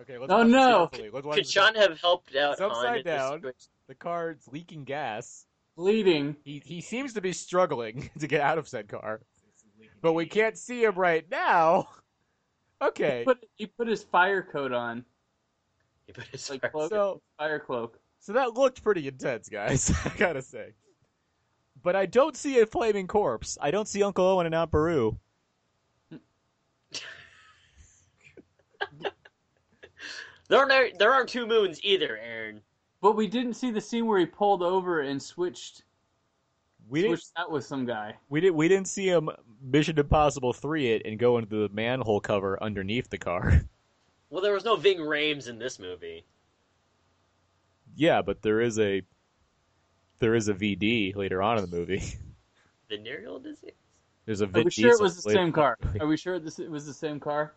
okay. Let's Oh, no. Let's Could this Sean have helped out It's upside in down. The car's leaking gas. Bleeding. He he seems to be struggling to get out of said car, This is leaking but we can't see him right now. Okay. He put, he put his fire coat on. He put his like, fire, cloak, so, fire cloak. So that looked pretty intense, guys. I gotta say. But I don't see a flaming corpse. I don't see Uncle Owen and Aunt Beru. there are no, there aren't two moons either, Aaron. But we didn't see the scene where he pulled over and switched we didn't. switched that with some guy. We didn't. We didn't see him Mission Impossible three it and go into the manhole cover underneath the car. Well, there was no Ving Rhames in this movie. yeah, but there is a there is a VD later on in the movie. Venereal disease. There's a. Are Vin we sure it was the later same car? Are we sure this it was the same car?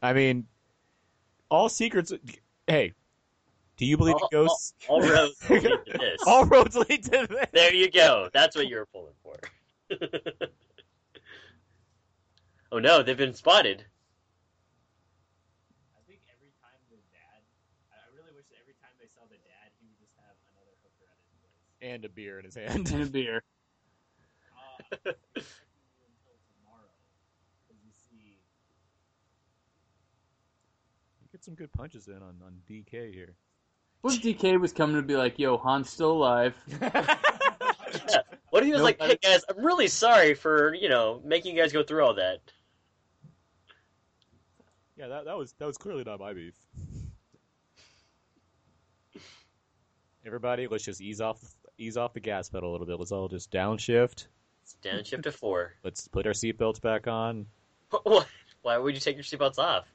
I mean, all secrets. Hey, do you believe All, in ghosts? all, all roads lead to this. All roads lead to this. There you go. That's what you're pulling for. oh no, they've been spotted. I think every time the dad, I I really wish that every time they saw the dad, he would just have another hooker at his place. And a beer in his hand. And a beer. Uh, until tomorrow, because you see, Get some good punches in on, on DK here. What if DK was coming to be like, "Yo, Han's still alive"? What if he was Nope. like, "Hey guys, I'm really sorry for you know making you guys go through all that." Yeah, that, that was that was clearly not my beef. Everybody, let's just ease off ease off the gas pedal a little bit. Let's all just downshift. It's downshift to four. Let's put our seatbelts back on What? Why would you take your seatbelts off?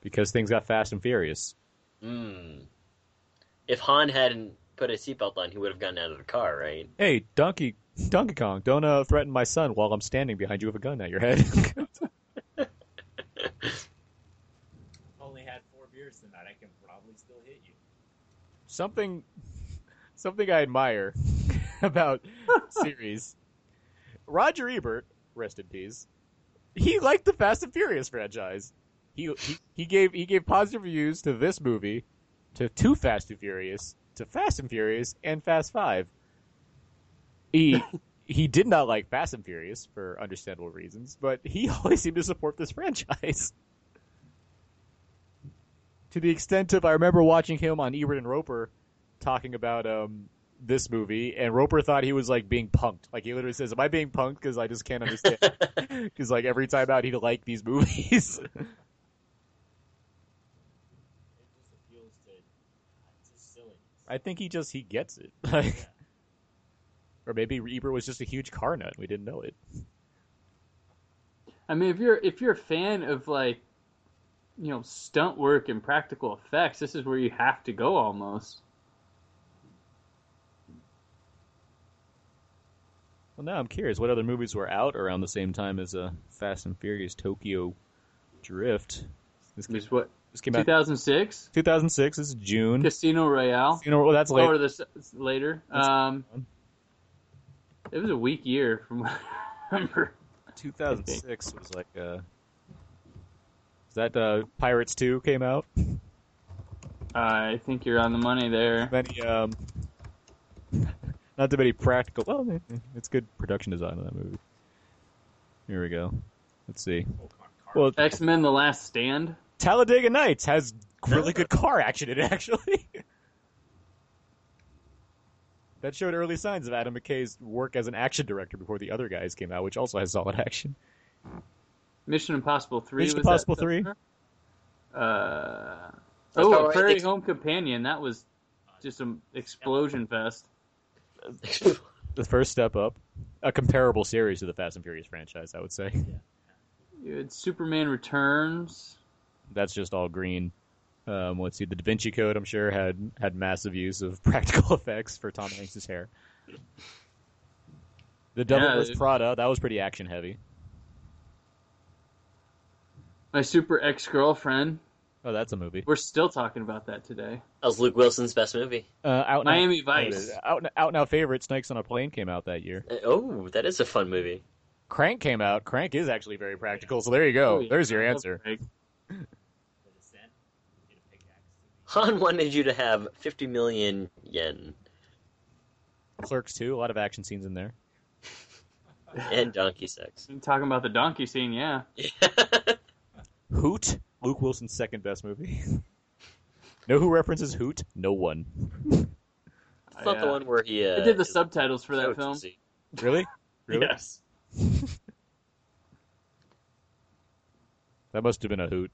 because things got fast and furious. Hmm. If Han hadn't put a seatbelt on, he would have gotten out of the car, right? Hey, Donkey Donkey Kong, don't uh, threaten my son while I'm standing behind you with a gun at your head. only had four beers tonight, I can probably still hit you. something something I admire about series. Roger Ebert, rest in peace. He liked the Fast and Furious franchise. He he, he gave he gave positive reviews to this movie, to Too Fast and Furious, to Fast and Furious, and Fast Five. He he did not like Fast and Furious for understandable reasons, but he always seemed to support this franchise. to the extent of I remember watching him on Ebert and Roeper talking about um this movie, and Roeper thought he was like being punked. Like he literally says, "Am I being punked? Because I just can't understand." Because like every time out, he'd like these movies. It just appeals to it's just silliness. I think he just he gets it. Like, or maybe Ebert was just a huge car nut. We didn't know it. I mean, if you're if you're a fan of like, you know, stunt work and practical effects, this is where you have to go almost. Well, now I'm curious. What other movies were out around the same time as uh, Fast and Furious Tokyo Drift? This came, what this came out 2006 2006. This is June. Casino Royale. You know, well, that's Or this later. That's- Um, it was a weak year from what I remember. 2006 was like uh is that uh Pirates 2 came out? I think you're on the money there. Many um not too many practical well eh, eh, it's good production design on that movie. Here we go. Let's see. Well X Men: The Last Stand. Talladega Nights has really good car action in it actually. that showed early signs of Adam McKay's work as an action director before the other guys came out, which also has solid action. Mission Impossible Three. Mission Impossible 3? Uh, oh, a why Prairie they- Home Companion. That was just an explosion fest. The first step up. A comparable series to the Fast and Furious franchise, I would say. You had Superman Returns. That's just all green. Um, let's see, the Da Vinci Code, I'm sure, had had massive use of practical effects for Tom Hanks' hair. The Devil Yeah, Wears it- Prada, that was pretty action heavy. My Super Ex Girlfriend. Oh, that's a movie. We're still talking about that today. That was Luke Wilson's best movie. Uh, out now, Miami Vice. Out, out now favorite, Snakes on a Plane came out that year. Uh, Oh, that is a fun movie. Crank came out. Crank is actually very practical, so there you go. Oh, yeah. There's your I love answer. Craig. The descent. Get a pickaxe. Han wanted you to have 50 million yen Clerks 2, a lot of action scenes in there. and donkey sex. You're talking about the donkey scene, yeah. Hoot, Luke Wilson's second best movie. know who references Hoot? No one. It's not the one where he. Uh, I did the subtitles for that so film. Really? Really? Yes. That must have been a hoot.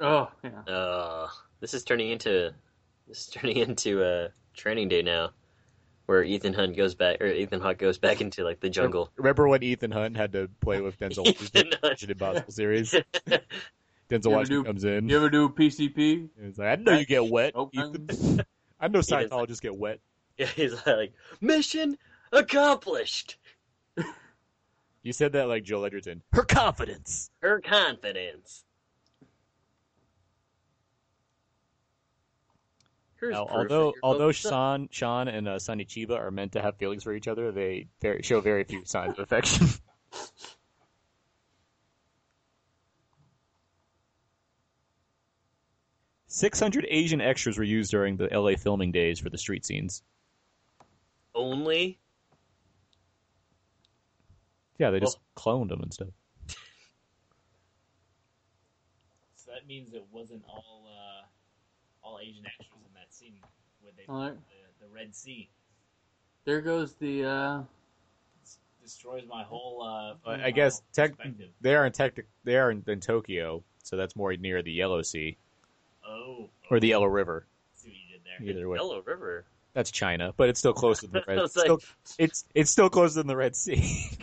Oh, yeah. Uh, This is turning into this is turning into a training day now, where Ethan Hunt goes back or Ethan Hawke goes back into like the jungle. Remember when Ethan Hunt had to play with Denzel Ethan Washington Hunt. Mission Impossible series? Denzel ever Washington do- comes in. You ever do PCP? He's like, I know you get wet, Okay. Ethan. I know is like- Scientologists get wet. Yeah, he's like mission accomplished. You said that like Joel Edgerton. Her confidence. Her confidence. Now, proof although although both Sean, Sean and uh, Sonny Chiba are meant to have feelings for each other, they very, show very few signs of affection. Six hundred Asian extras were used during the LA filming days for the street scenes. only. Yeah, they just cloned them and stuff. So that means it wasn't all uh, all Asian extras in that scene where they All right. the, the Red Sea. There goes the. uh destroys my whole. Uh, I I guess tech, they are in tech, they are in, in Tokyo, so that's more near the Yellow Sea Oh, or the Yellow River. see what you did there. Either way, Yellow River. that's China, but it's still closer than the Red. It's like- still, it's it's still closer than the Red Sea.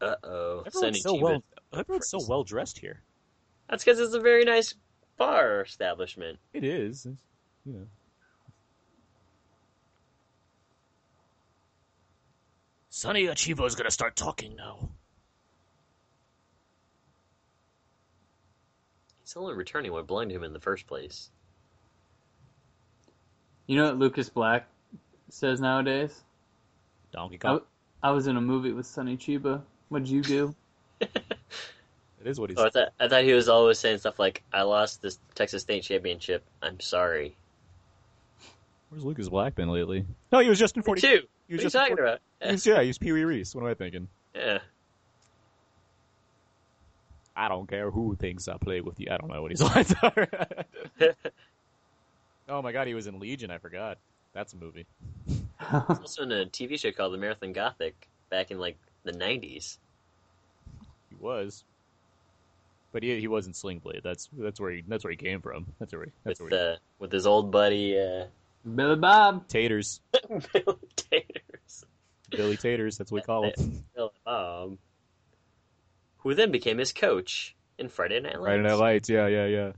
Uh oh. Everyone's so well. Everyone's so well dressed here. That's because it's a very nice bar establishment. It is, it's, you know. Sonny Achivo's gonna start talking now. He's only returning what blinded him in the first place. You know what Lucas Black says nowadays? Donkey I, Kong. I was in a movie with Sonny Chiba. What'd you do? It is what he's. Oh, I thought I thought he was always saying stuff like, "I lost this Texas State championship. I'm sorry." Where's Lucas Black been lately? No, he was just in 42. He was What are you just in talking 40 about? He was, yeah, he was Pee Wee Reese. What am I thinking? Yeah. I don't care who thinks I play with you. I don't know what his lines are. oh my god, he was in Legion. I forgot. That's a movie. He's also in a TV show called American Gothic back in like the '90s. He was, but he he wasn't Sling Blade. That's that's where he that's where he came from. That's where he, that's with where he, uh, with his old buddy uh, Billy Bob. Taters, Bill Taters, Billy Taters. That's what we call him. Bill Bob, who then became his coach in Friday Night Lights. Friday Night Lights. Yeah, yeah, yeah.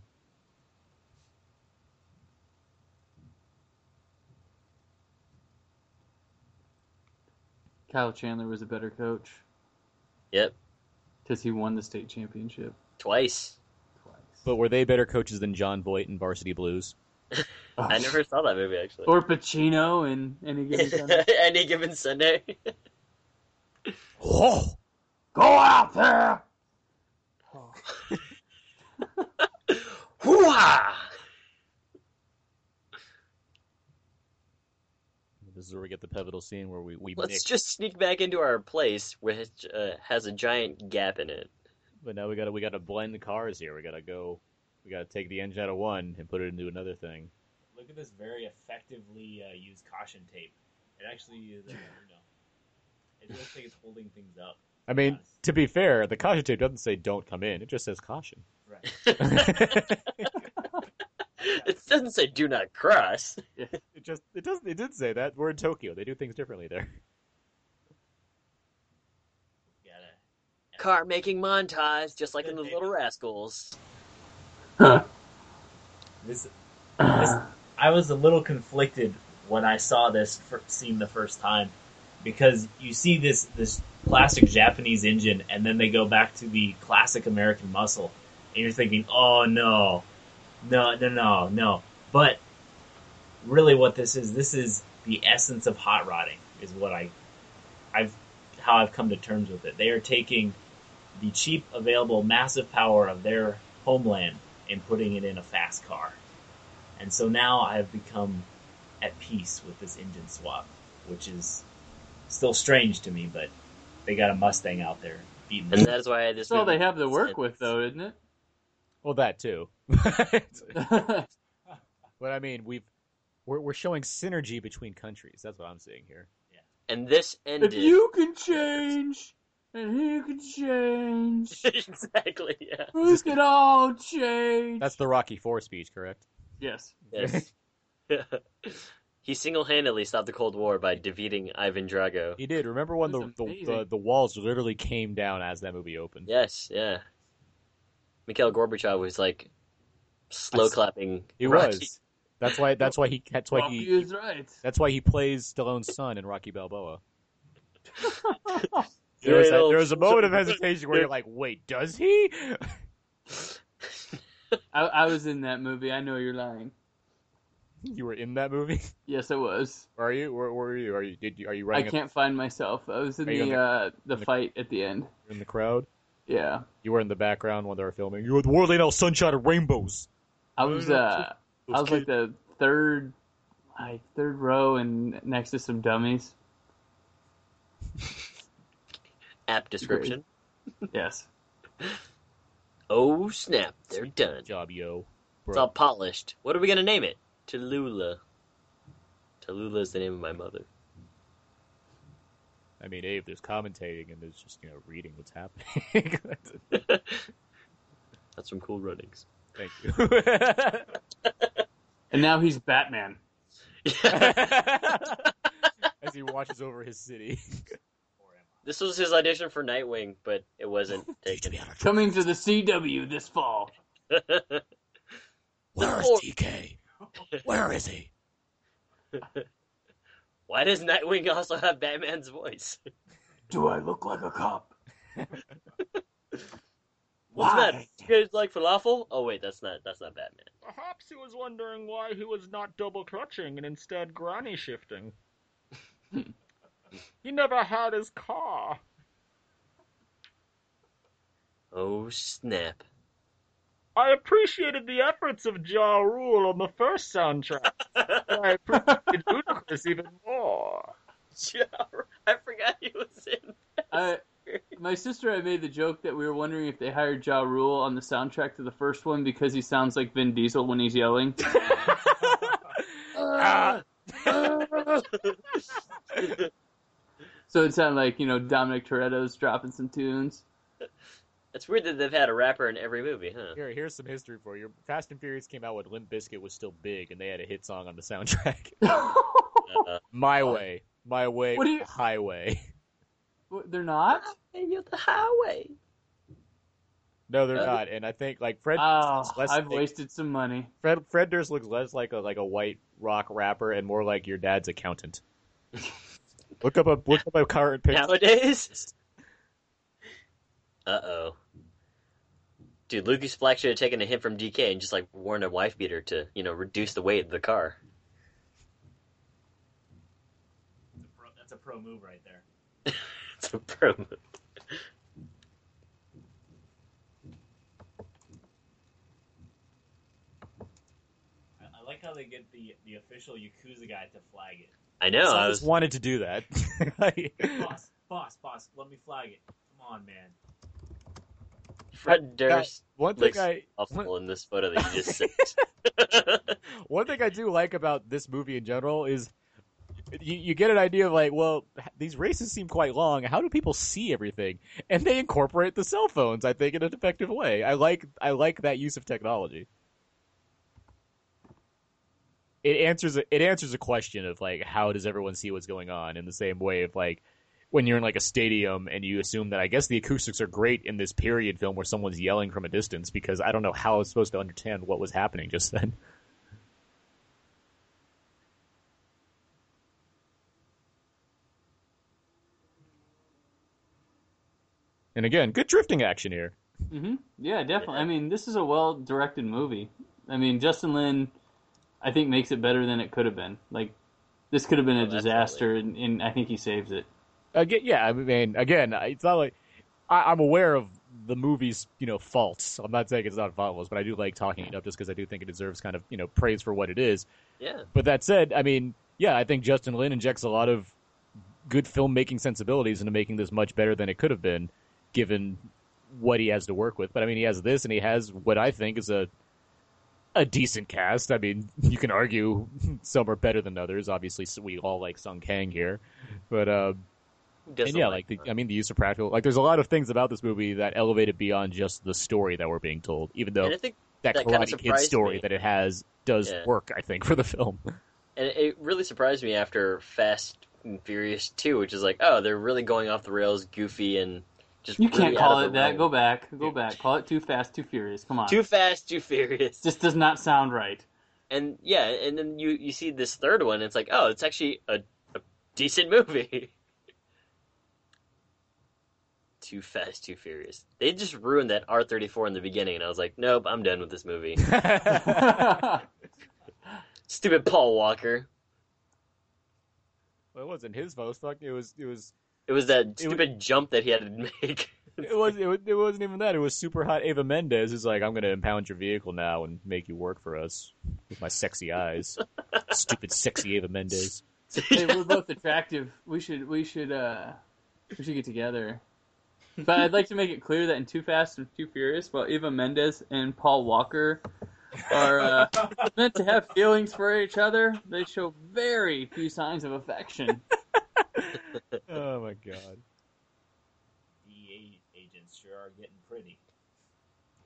Kyle Chandler was a better coach Yep, because he won the state championship twice. twice. But were they better coaches than Jon Voight in Varsity Blues? I never saw that movie actually. Or Pacino in any given Sunday. Any given Sunday. Oh, Go out there. Hoo-ha! this is where we get the pivotal scene where we we Let's mix. just sneak back into our place, which uh, has a giant gap in it. But now we gotta we gotta blend cars here. We gotta go. We gotta take the engine out of one and put it into another thing. Look at this very effectively uh, used caution tape. It actually is, uh, you know, it looks like it's holding things up. I mean, Yes. to be fair, the caution tape doesn't say "don't come in." It just says caution. Right. it doesn't say "do not cross." It just it doesn't it did say that. We're in Tokyo. They do things differently there. Car making montage, just like in the Little Rascals. This, this, uh-huh. I was a little conflicted when I saw this fir- scene the first time because you see this this classic Japanese engine, and then they go back to the classic American muscle, and you're thinking, "Oh no, no, no, no, no!" But really, what this is, this is the essence of hot rodding, is what I, I've, how I've come to terms with it. They are taking the cheap, available, massive power of their homeland and putting it in a fast car. And so now I have become at peace with this engine swap, which is still strange to me, but they got a Mustang out there beating And that is why this That's all they have to work makes with, though, isn't it? Well, that too. but I mean, we've we're we're showing synergy between countries. That's what I'm seeing here. And this if ended. you can change, and he could change. exactly. Yeah. We could all change. That's the Rocky Four speech, correct? yes. Yes. he single-handedly stopped the Cold War by defeating Ivan Drago. He did. Remember when the, the, the the walls literally came down as that movie opened? Yes. Yeah. Mikhail Gorbachev was like slow clapping. He Rocky. was. That's why. That's why he. That's why Rocky he. is right. That's why he plays Stallone's son in Rocky Balboa. There was, a, there was a moment of hesitation where you're like, "Wait, does he?" I, I was in that movie. I know you're lying. You were in that movie. Yes, I was. Are you? Where, where are you? Are you? Did you? Are you I running can't find myself. I was in Are you the in uh, the in the- fight at the end. in the crowd? Yeah, You were in the background when they were filming. You were the world ain't all sunshine and rainbows. I was. Uh, I was like the third, like third row and next to some dummies. App description. Yes. Oh snap! They're done. Good job, yo. It's all polished. What are we gonna name it? Tallulah. Tallulah is the name of my mother. I mean, Abe, there's commentating and there's just you know reading what's happening. That's some cool runnings. Thank you. And now he's Batman. As he watches over his city. This was his audition for Nightwing, but it wasn't taken. Coming to the CW this fall. Where is Or- DK? Where is he? Why does Nightwing also have Batman's voice? Do I look like a cop? What's Why? that? You guys like falafel? Oh wait, that's not that's not Batman. Perhaps he was wondering why he was not double clutching and instead granny shifting. He never had his car. Oh snap! I appreciated the efforts of Ja Rule on the first soundtrack. I appreciated Ludacris even more. I forgot he was in. I, my sister and I made the joke that we were wondering if they hired Ja Rule on the soundtrack to the first one because he sounds like Vin Diesel when he's yelling. Ah. So it sounded like, you know, Dominic Toretto's dropping some tunes. It's weird that they've had a rapper in every movie, huh? Here, here's some history for you. Fast and Furious came out when Limp Bizkit was still big, and they had a hit song on the soundtrack. Uh, My way, my way, What you- highway. What, They're not? and you're the highway. No, they're Uh, not. And I think like Fred, Oh, looks less I've like- wasted some money. Fred, Fred Durst looks less like a like a white rock rapper and more like your dad's accountant. look up a look up a current picture. Nowadays? Uh oh. Dude, Lucas Black should have taken a hint from DK and just like worn a wife beater to, you know, reduce the weight of the car. That's a pro, that's a pro move right there. It's a pro move. I, I like how they get the, the official Yakuza guy to flag it. I know. So I I was just wanted to do that. Like- Boss, boss, boss, let me flag it. Come on, man. Fred Durst one thing looks I awful in this photo that you just sent. one thing I do like about this movie in general is you, you get an idea of like, well, these races seem quite long. How do people see everything? And they incorporate the cell phones, I think, in an effective way. I like I like that use of technology. It answers it answers a question of like how does everyone see what's going on in the same way of like when you're in like a stadium and you assume that I guess the acoustics are great in this period film where someone's yelling from a distance because I don't know how I was supposed to understand what was happening just then. And again, good drifting action here. hmm Yeah, definitely. I mean, this is a well directed movie. I mean, Justin Lin, I think, makes it better than it could have been. Like, this could have been a Oh, definitely. disaster, and, and I think he saves it. Again, yeah, I mean, again, it's not like I, I'm aware of the movie's, you know, faults. I'm not saying it's not faultless, but I do like talking it up just because I do think it deserves kind of, you know, praise for what it is. yeah. But that said, I mean, yeah, I think Justin Lin injects a lot of good filmmaking sensibilities into making this much better than it could have been, given what he has to work with. But I mean, he has this, and he has what I think is a a decent cast. I mean, you can argue some are better than others. Obviously, we all like Sung Kang here, but uh, and yeah, like the. I mean, the use of practical, like there's a lot of things about this movie that elevate it beyond just the story that we're being told. Even though I think that, that Karate Kid story me. that it has does Yeah. work, I think, for the film. And it really surprised me after Fast and Furious 2, which is like, oh, they're really going off the rails, goofy, and just You can't call it that. realm. Go back. Go back. Call it Too Fast, Too Furious. Come on. Too fast, too furious. This does not sound right. And yeah, and then you you see this third one, it's like, oh, it's actually a, a decent movie. too fast, too furious. They just ruined that R thirty four in the beginning, and I was like, nope, I'm done with this movie. Stupid Paul Walker. Well, it wasn't his fault. Fuck, it was. It was. It was that was- stupid jump that he had to make. It was. It, was, it wasn't even that. It was super hot. Eva Mendes is like, I'm going to impound your vehicle now and make you work for us with my sexy eyes. Stupid, sexy Eva Mendes. hey, we're both attractive. We should we should uh we should get together. But I'd like to make it clear that in Too Fast and Too Furious, while Eva Mendes and Paul Walker are uh, meant to have feelings for each other, they show very few signs of affection. Oh my god. DEA agents sure are getting pretty.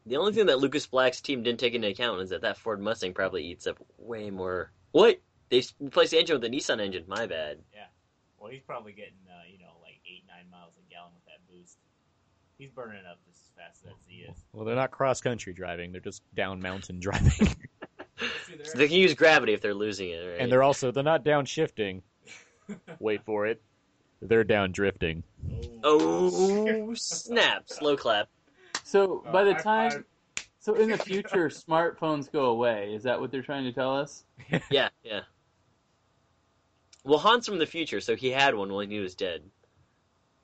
The only thing that Lucas Black's team didn't take into account is that that Ford Mustang probably eats up way more. What? They s- replaced the engine with a Nissan engine. My bad. Yeah. Well, he's probably getting, uh, you know, like eight, nine miles a gallon with that boost. He's burning up just as fast as he is. Well, they're not cross country driving. They're just down mountain driving, So they can use gravity if they're losing it, right? and they're also they're not down shifting. Wait for it. They're down drifting. oh snap! Slow clap. So by the time, five. so in the future, smartphones go away. Is that what they're trying to tell us? Yeah, yeah. Well, Han's from the future, so he had one when he was dead.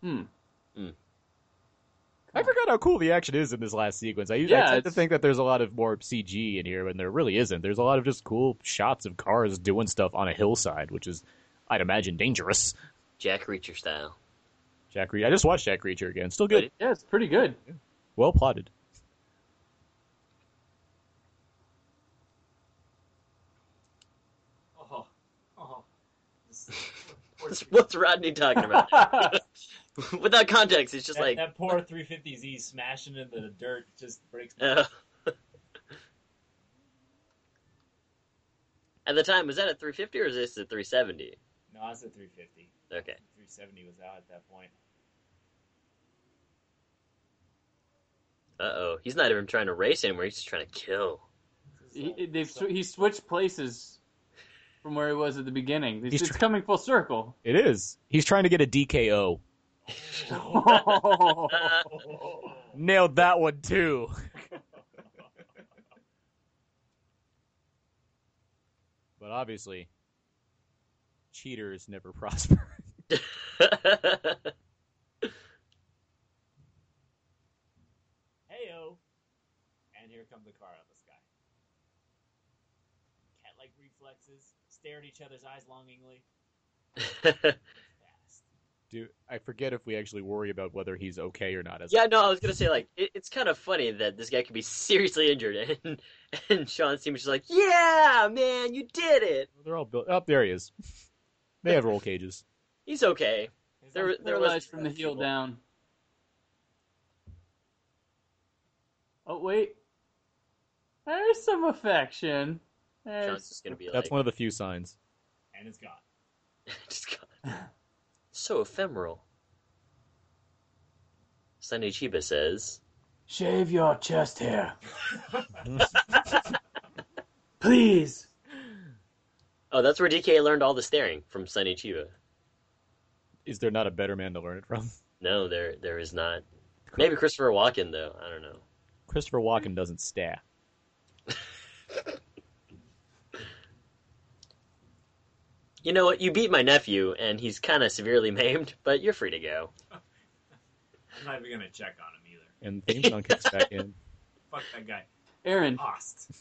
Hmm. Hmm. I forgot how cool the action is in this last sequence. I, usually, Yeah, I tend to it's- think that there's a lot of more CG in here, and there really isn't. There's a lot of just cool shots of cars doing stuff on a hillside, which is, I'd imagine, dangerous. Jack Reacher style. Jack Reacher. I just watched Jack Reacher again. Still good. Yeah, it's pretty good. Well plotted. Oh, oh. What's Rodney talking about? Without context, it's just that, like. that poor 350Z smashing into the dirt just breaks uh, At the time, was that a 350 or is this a 370? No, I was at 350. Okay. 370 was out at that point. Uh oh. He's not even trying to race anymore. He's just trying to kill. He, they've sw- he switched places from where he was at the beginning. It's, He's it's tr- coming full circle. It is. He's trying to get a DKO. Nailed that one too. but obviously, cheaters never prosper. Heyo! And here comes the car out of the sky. Cat like reflexes, stare at each other's eyes longingly. Do I forget if we actually worry about whether he's okay or not? As yeah, no, I was gonna say like it, it's kind of funny that this guy could be seriously injured, and and Sean seems just like, "Yeah, man, you did it. they're all built. up. Oh, there he is. They have roll cages. He's okay." He's There, like, there was from the heel down. Oh wait, there's some affection. Sean's There's... just gonna be That's like, one of the few signs. and it's gone. just got- so ephemeral. Sonny Chiba says, Shave your chest hair, please. "Oh, that's where DK learned all the staring from Sonny Chiba." Is there not a better man to learn it from? No, there there is not. Maybe Christopher Walken though. I don't know. Christopher Walken doesn't stare. You know what? You beat my nephew, and he's kind of severely maimed, but you're free to go. I'm not even gonna check on him either. And theme song kicks back in. Fuck that guy. Aaron, Lost.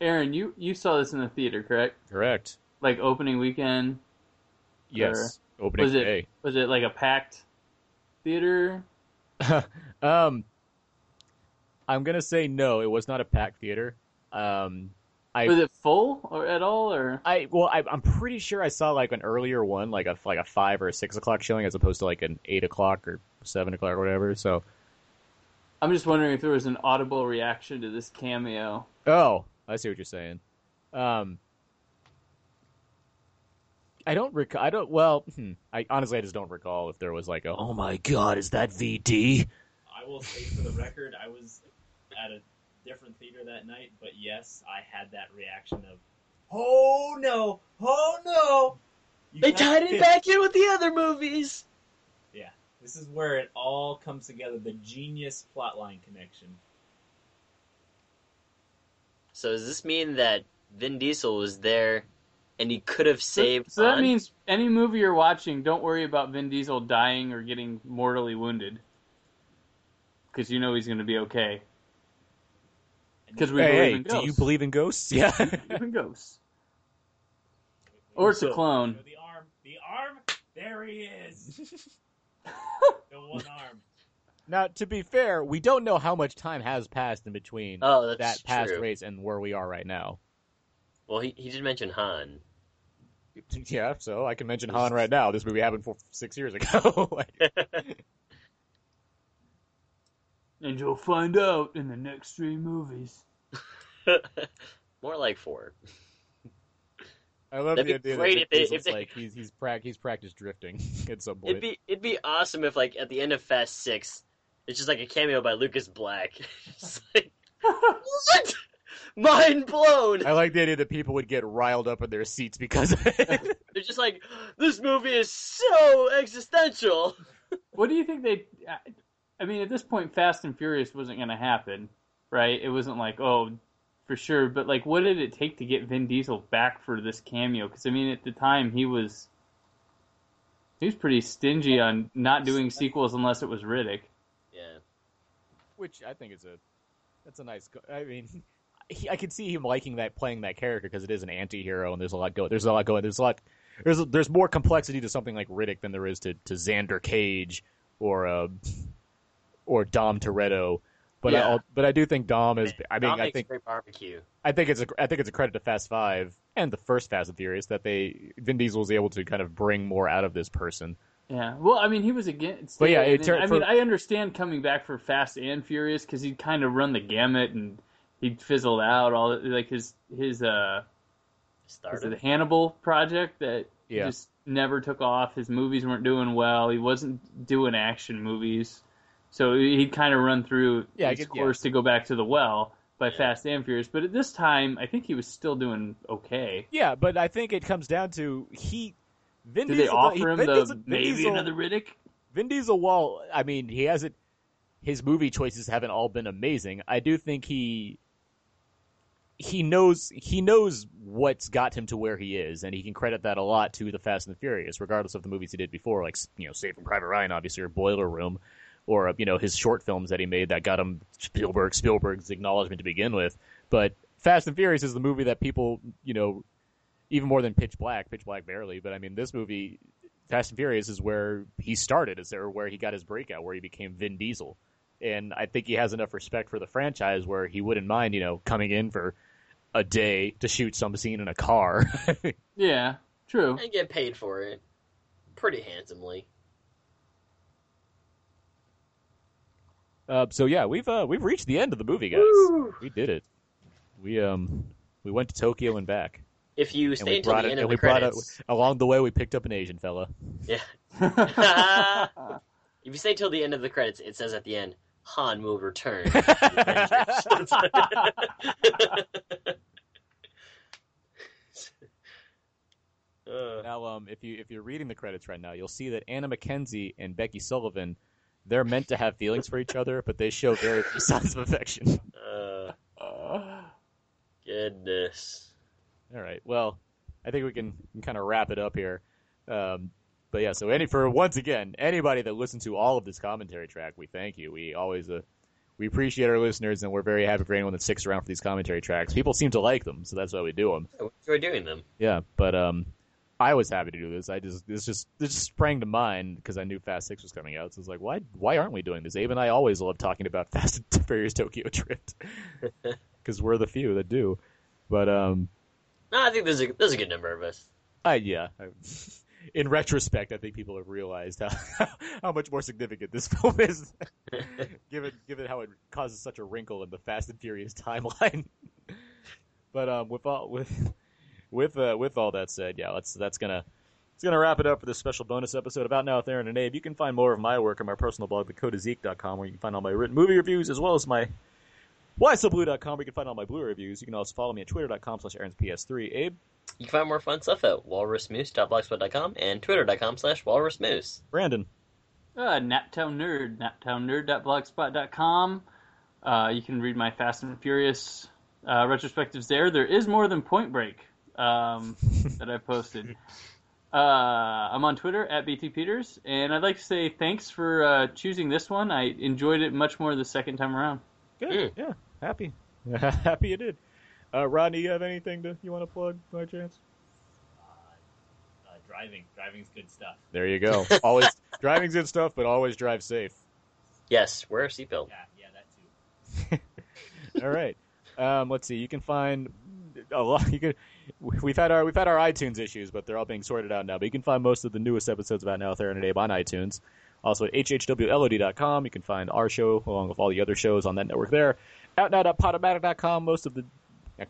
Aaron, you you saw this in the theater, correct? Correct. Like opening weekend. Yes. Opening Was it day. was it like a packed theater? um, I'm gonna say no. It was not a packed theater. Um, I Was it full or at all or? I well, I, I'm pretty sure I saw like an earlier one, like a like a five or a six o'clock showing, as opposed to like an eight o'clock or seven o'clock or whatever. So, I'm just wondering if there was an audible reaction to this cameo. Oh, I see what you're saying. Um, I don't rec- I don't. Well, hmm, I honestly I just don't recall if there was like a oh my god, is that VD? I will say for the record, I was at a different theater that night, but yes, I had that reaction of, "Oh no! Oh no!" You They tied it fit- back in with the other movies. Yeah, this is where it all comes together. The genius plotline connection. So does this mean that Vin Diesel was there and he could have saved so that Han? means any movie you're watching, don't worry about Vin Diesel dying or getting mortally wounded, because you know he's going to be okay. Because we Hey, believe hey, in do ghosts. you believe in ghosts? Yeah. believe in ghosts? Or it's a So- clone. the arm, the arm. There he is. the one arm. Now, to be fair, we don't know how much time has passed in between Oh, that past true. race and where we are right now. Well, he, he did mention Han. Yeah, so I can mention Han right now. This movie happened four, six years ago. And you'll find out in the next three movies. More like four. I love That'd the be idea great that if they- if they- like he's he's prac- he's practiced drifting at some point. It'd be it'd be awesome if like at the end of Fast Six, it's just like a cameo by Lucas Black. It's like, what? Mind blown. I like the idea that people would get riled up in their seats because of it. They're just like, this movie is so existential. What do you think they? I mean, at this point, Fast and Furious wasn't going to happen, right? It wasn't like, oh, for sure. But like, what did it take to get Vin Diesel back for this cameo? Because I mean, at the time, he was he was pretty stingy on not doing sequels unless it was Riddick. Which I think is a that's a nice. I mean, he, I could see him liking that playing that character because it is an anti-hero and there's a lot go. There's a lot going. There's a lot. There's there's more complexity to something like Riddick than there is to to Xander Cage or uh or Dom Toretto. But Yeah. I, but I do think Dom is. I mean, Dom I think great barbecue. I think it's a I think it's a credit to Fast Five and the first Fast and Furious that they Vin Diesel was able to kind of bring more out of this person. Yeah, well, I mean, he was against. But yeah, it, it turned I for- mean, I understand coming back for Fast and Furious because he'd kind of run the gamut and he'd fizzled out. All like his his uh, was it the Hannibal project that Yeah. just never took off. His movies weren't doing well. He wasn't doing action movies, so he'd kind of run through Yeah, I his get- yeah. course to go back to the well by Yeah. Fast and Furious. But at this time, I think he was still doing okay. Yeah, but I think it comes down to he. Vin Did they offer him Vin the Diesel- maybe Diesel- another Riddick? Vin Diesel, while I mean he hasn't, his movie choices haven't all been amazing. I do think he he knows he knows what's got him to where he is, and he can credit that a lot to the Fast and the Furious, regardless of the movies he did before, like you know Saving Private Ryan, obviously, or Boiler Room, or you know his short films that he made that got him Spielberg Spielberg's acknowledgement to begin with. But Fast and Furious is the movie that people you know even more than Pitch Black, Pitch Black barely, but I mean this movie Fast and Furious is where he started, is there where he got his breakout, where he became Vin Diesel. And I think he has enough respect for the franchise where he wouldn't mind, you know, coming in for a day to shoot some scene in a car. Yeah, true. And get paid for it. Pretty handsomely. uh, so yeah, we've uh, we've reached the end of the movie, guys. We did it. We um we went to Tokyo and back, If you stay until the it. end of the brought it credits, along the way. We picked up an Asian fella. yeah. if you stay till the end of the credits, it says at the end, Han will return. Uh, Now, um, if you if you're reading the credits right now, you'll see that Anna McKenzie and Becky Sullivan, they're meant to have feelings for each other, but they show very few signs of affection. Uh, goodness. All right. Well, I think we can, can kind of wrap it up here. Um, but yeah, so any for once again, anybody that listens to all of this commentary track, we thank you. We always uh, we appreciate our listeners, and we're very happy for anyone that sticks around for these commentary tracks. People seem to like them, so that's why we do them. We enjoy doing them. Yeah, but um, I was happy to do this. I just this just this just sprang to mind because I knew Fast Six was coming out. So it's like, why why aren't we doing this? Abe and I always love talking about Fast and Furious Tokyo Drift because we're the few that do. But um, No, I think there's a there's a good number of us. I yeah. In retrospect, I think people have realized how how much more significant this film is, given given how it causes such a wrinkle in the Fast and Furious timeline. but um, with all with with uh, with all that said, yeah, let's that's gonna it's gonna wrap it up for this special bonus episode about now with Aaron and Abe. You can find more of my work on my personal blog, thecodeofzeke.com, where you can find all my written movie reviews as well as my whysoblue.com, where you can find all my blue reviews. You can also follow me at twitter.com slash Aaron's PS3. Abe, You can find more fun stuff at walrusmoose.blogspot.com and twitter.com slash walrusmoose. Brandon, Uh, Naptown Nerd, naptownnerd.blogspot.com. Uh, you can read my Fast and Furious uh, retrospectives there. There is more than Point Break um, that I've posted. Uh, I'm on Twitter at BT Peters, and I'd like to say thanks for uh, choosing this one. I enjoyed it much more the second time around. Good. Mm. Yeah. Happy. Happy you did. Uh, Rodney, you have anything to you want to plug by chance? Uh, driving, driving's good stuff. There you go. Always driving's good stuff, but always drive safe. Yes, wear a seatbelt. Yeah, yeah, that too. All right. Um, let's see. You can find a lot. You can. We've had our we've had our iTunes issues, but they're all being sorted out now. But you can find most of the newest episodes about Now with Aaron and Abe on iTunes. Also at hhwlod.com, you can find our show along with all the other shows on that network there. Outnow.podomatic.com, most of the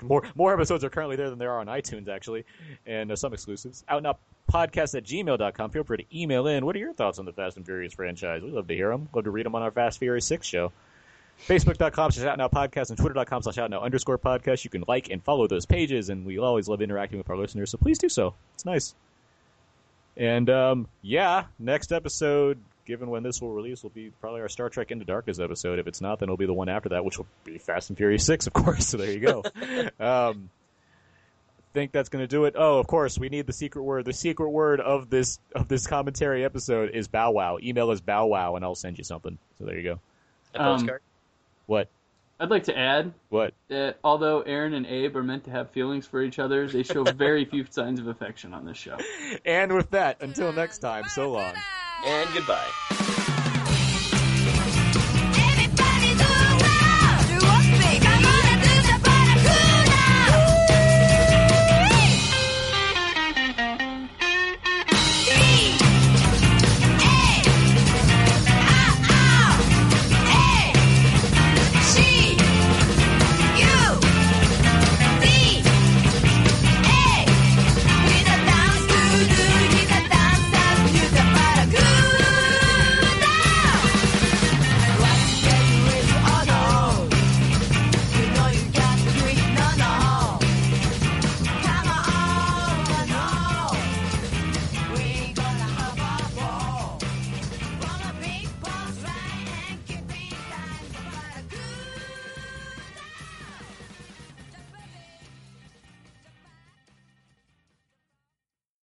more more episodes are currently there than there are on iTunes actually, and uh, some exclusives. Outnow podcast at gmail.com. Feel free to email in. What are your thoughts on the Fast and Furious franchise? We love to hear them. Love to read them on our Fast Furious Six show. Facebook.com slash Outnow Podcast and Twitter.com slash Outnow underscore podcast. You can like and follow those pages, and we always love interacting with our listeners, so please do so. It's nice. And um, yeah, next episode, given when this will release, will be probably our Star Trek Into Darkness episode. If it's not, then it'll be the one after that, which will be Fast and Furious 6, of course. So there you go. um, think that's going to do it. Oh, of course, we need the secret word. The secret word of this of this commentary episode is bow wow. Email us bow wow, and I'll send you something. So there you go. Um, postcard. What? I'd like to add What? that although Aaron and Abe are meant to have feelings for each other, they show very few signs of affection on this show. And with that, until next time, so long. And goodbye.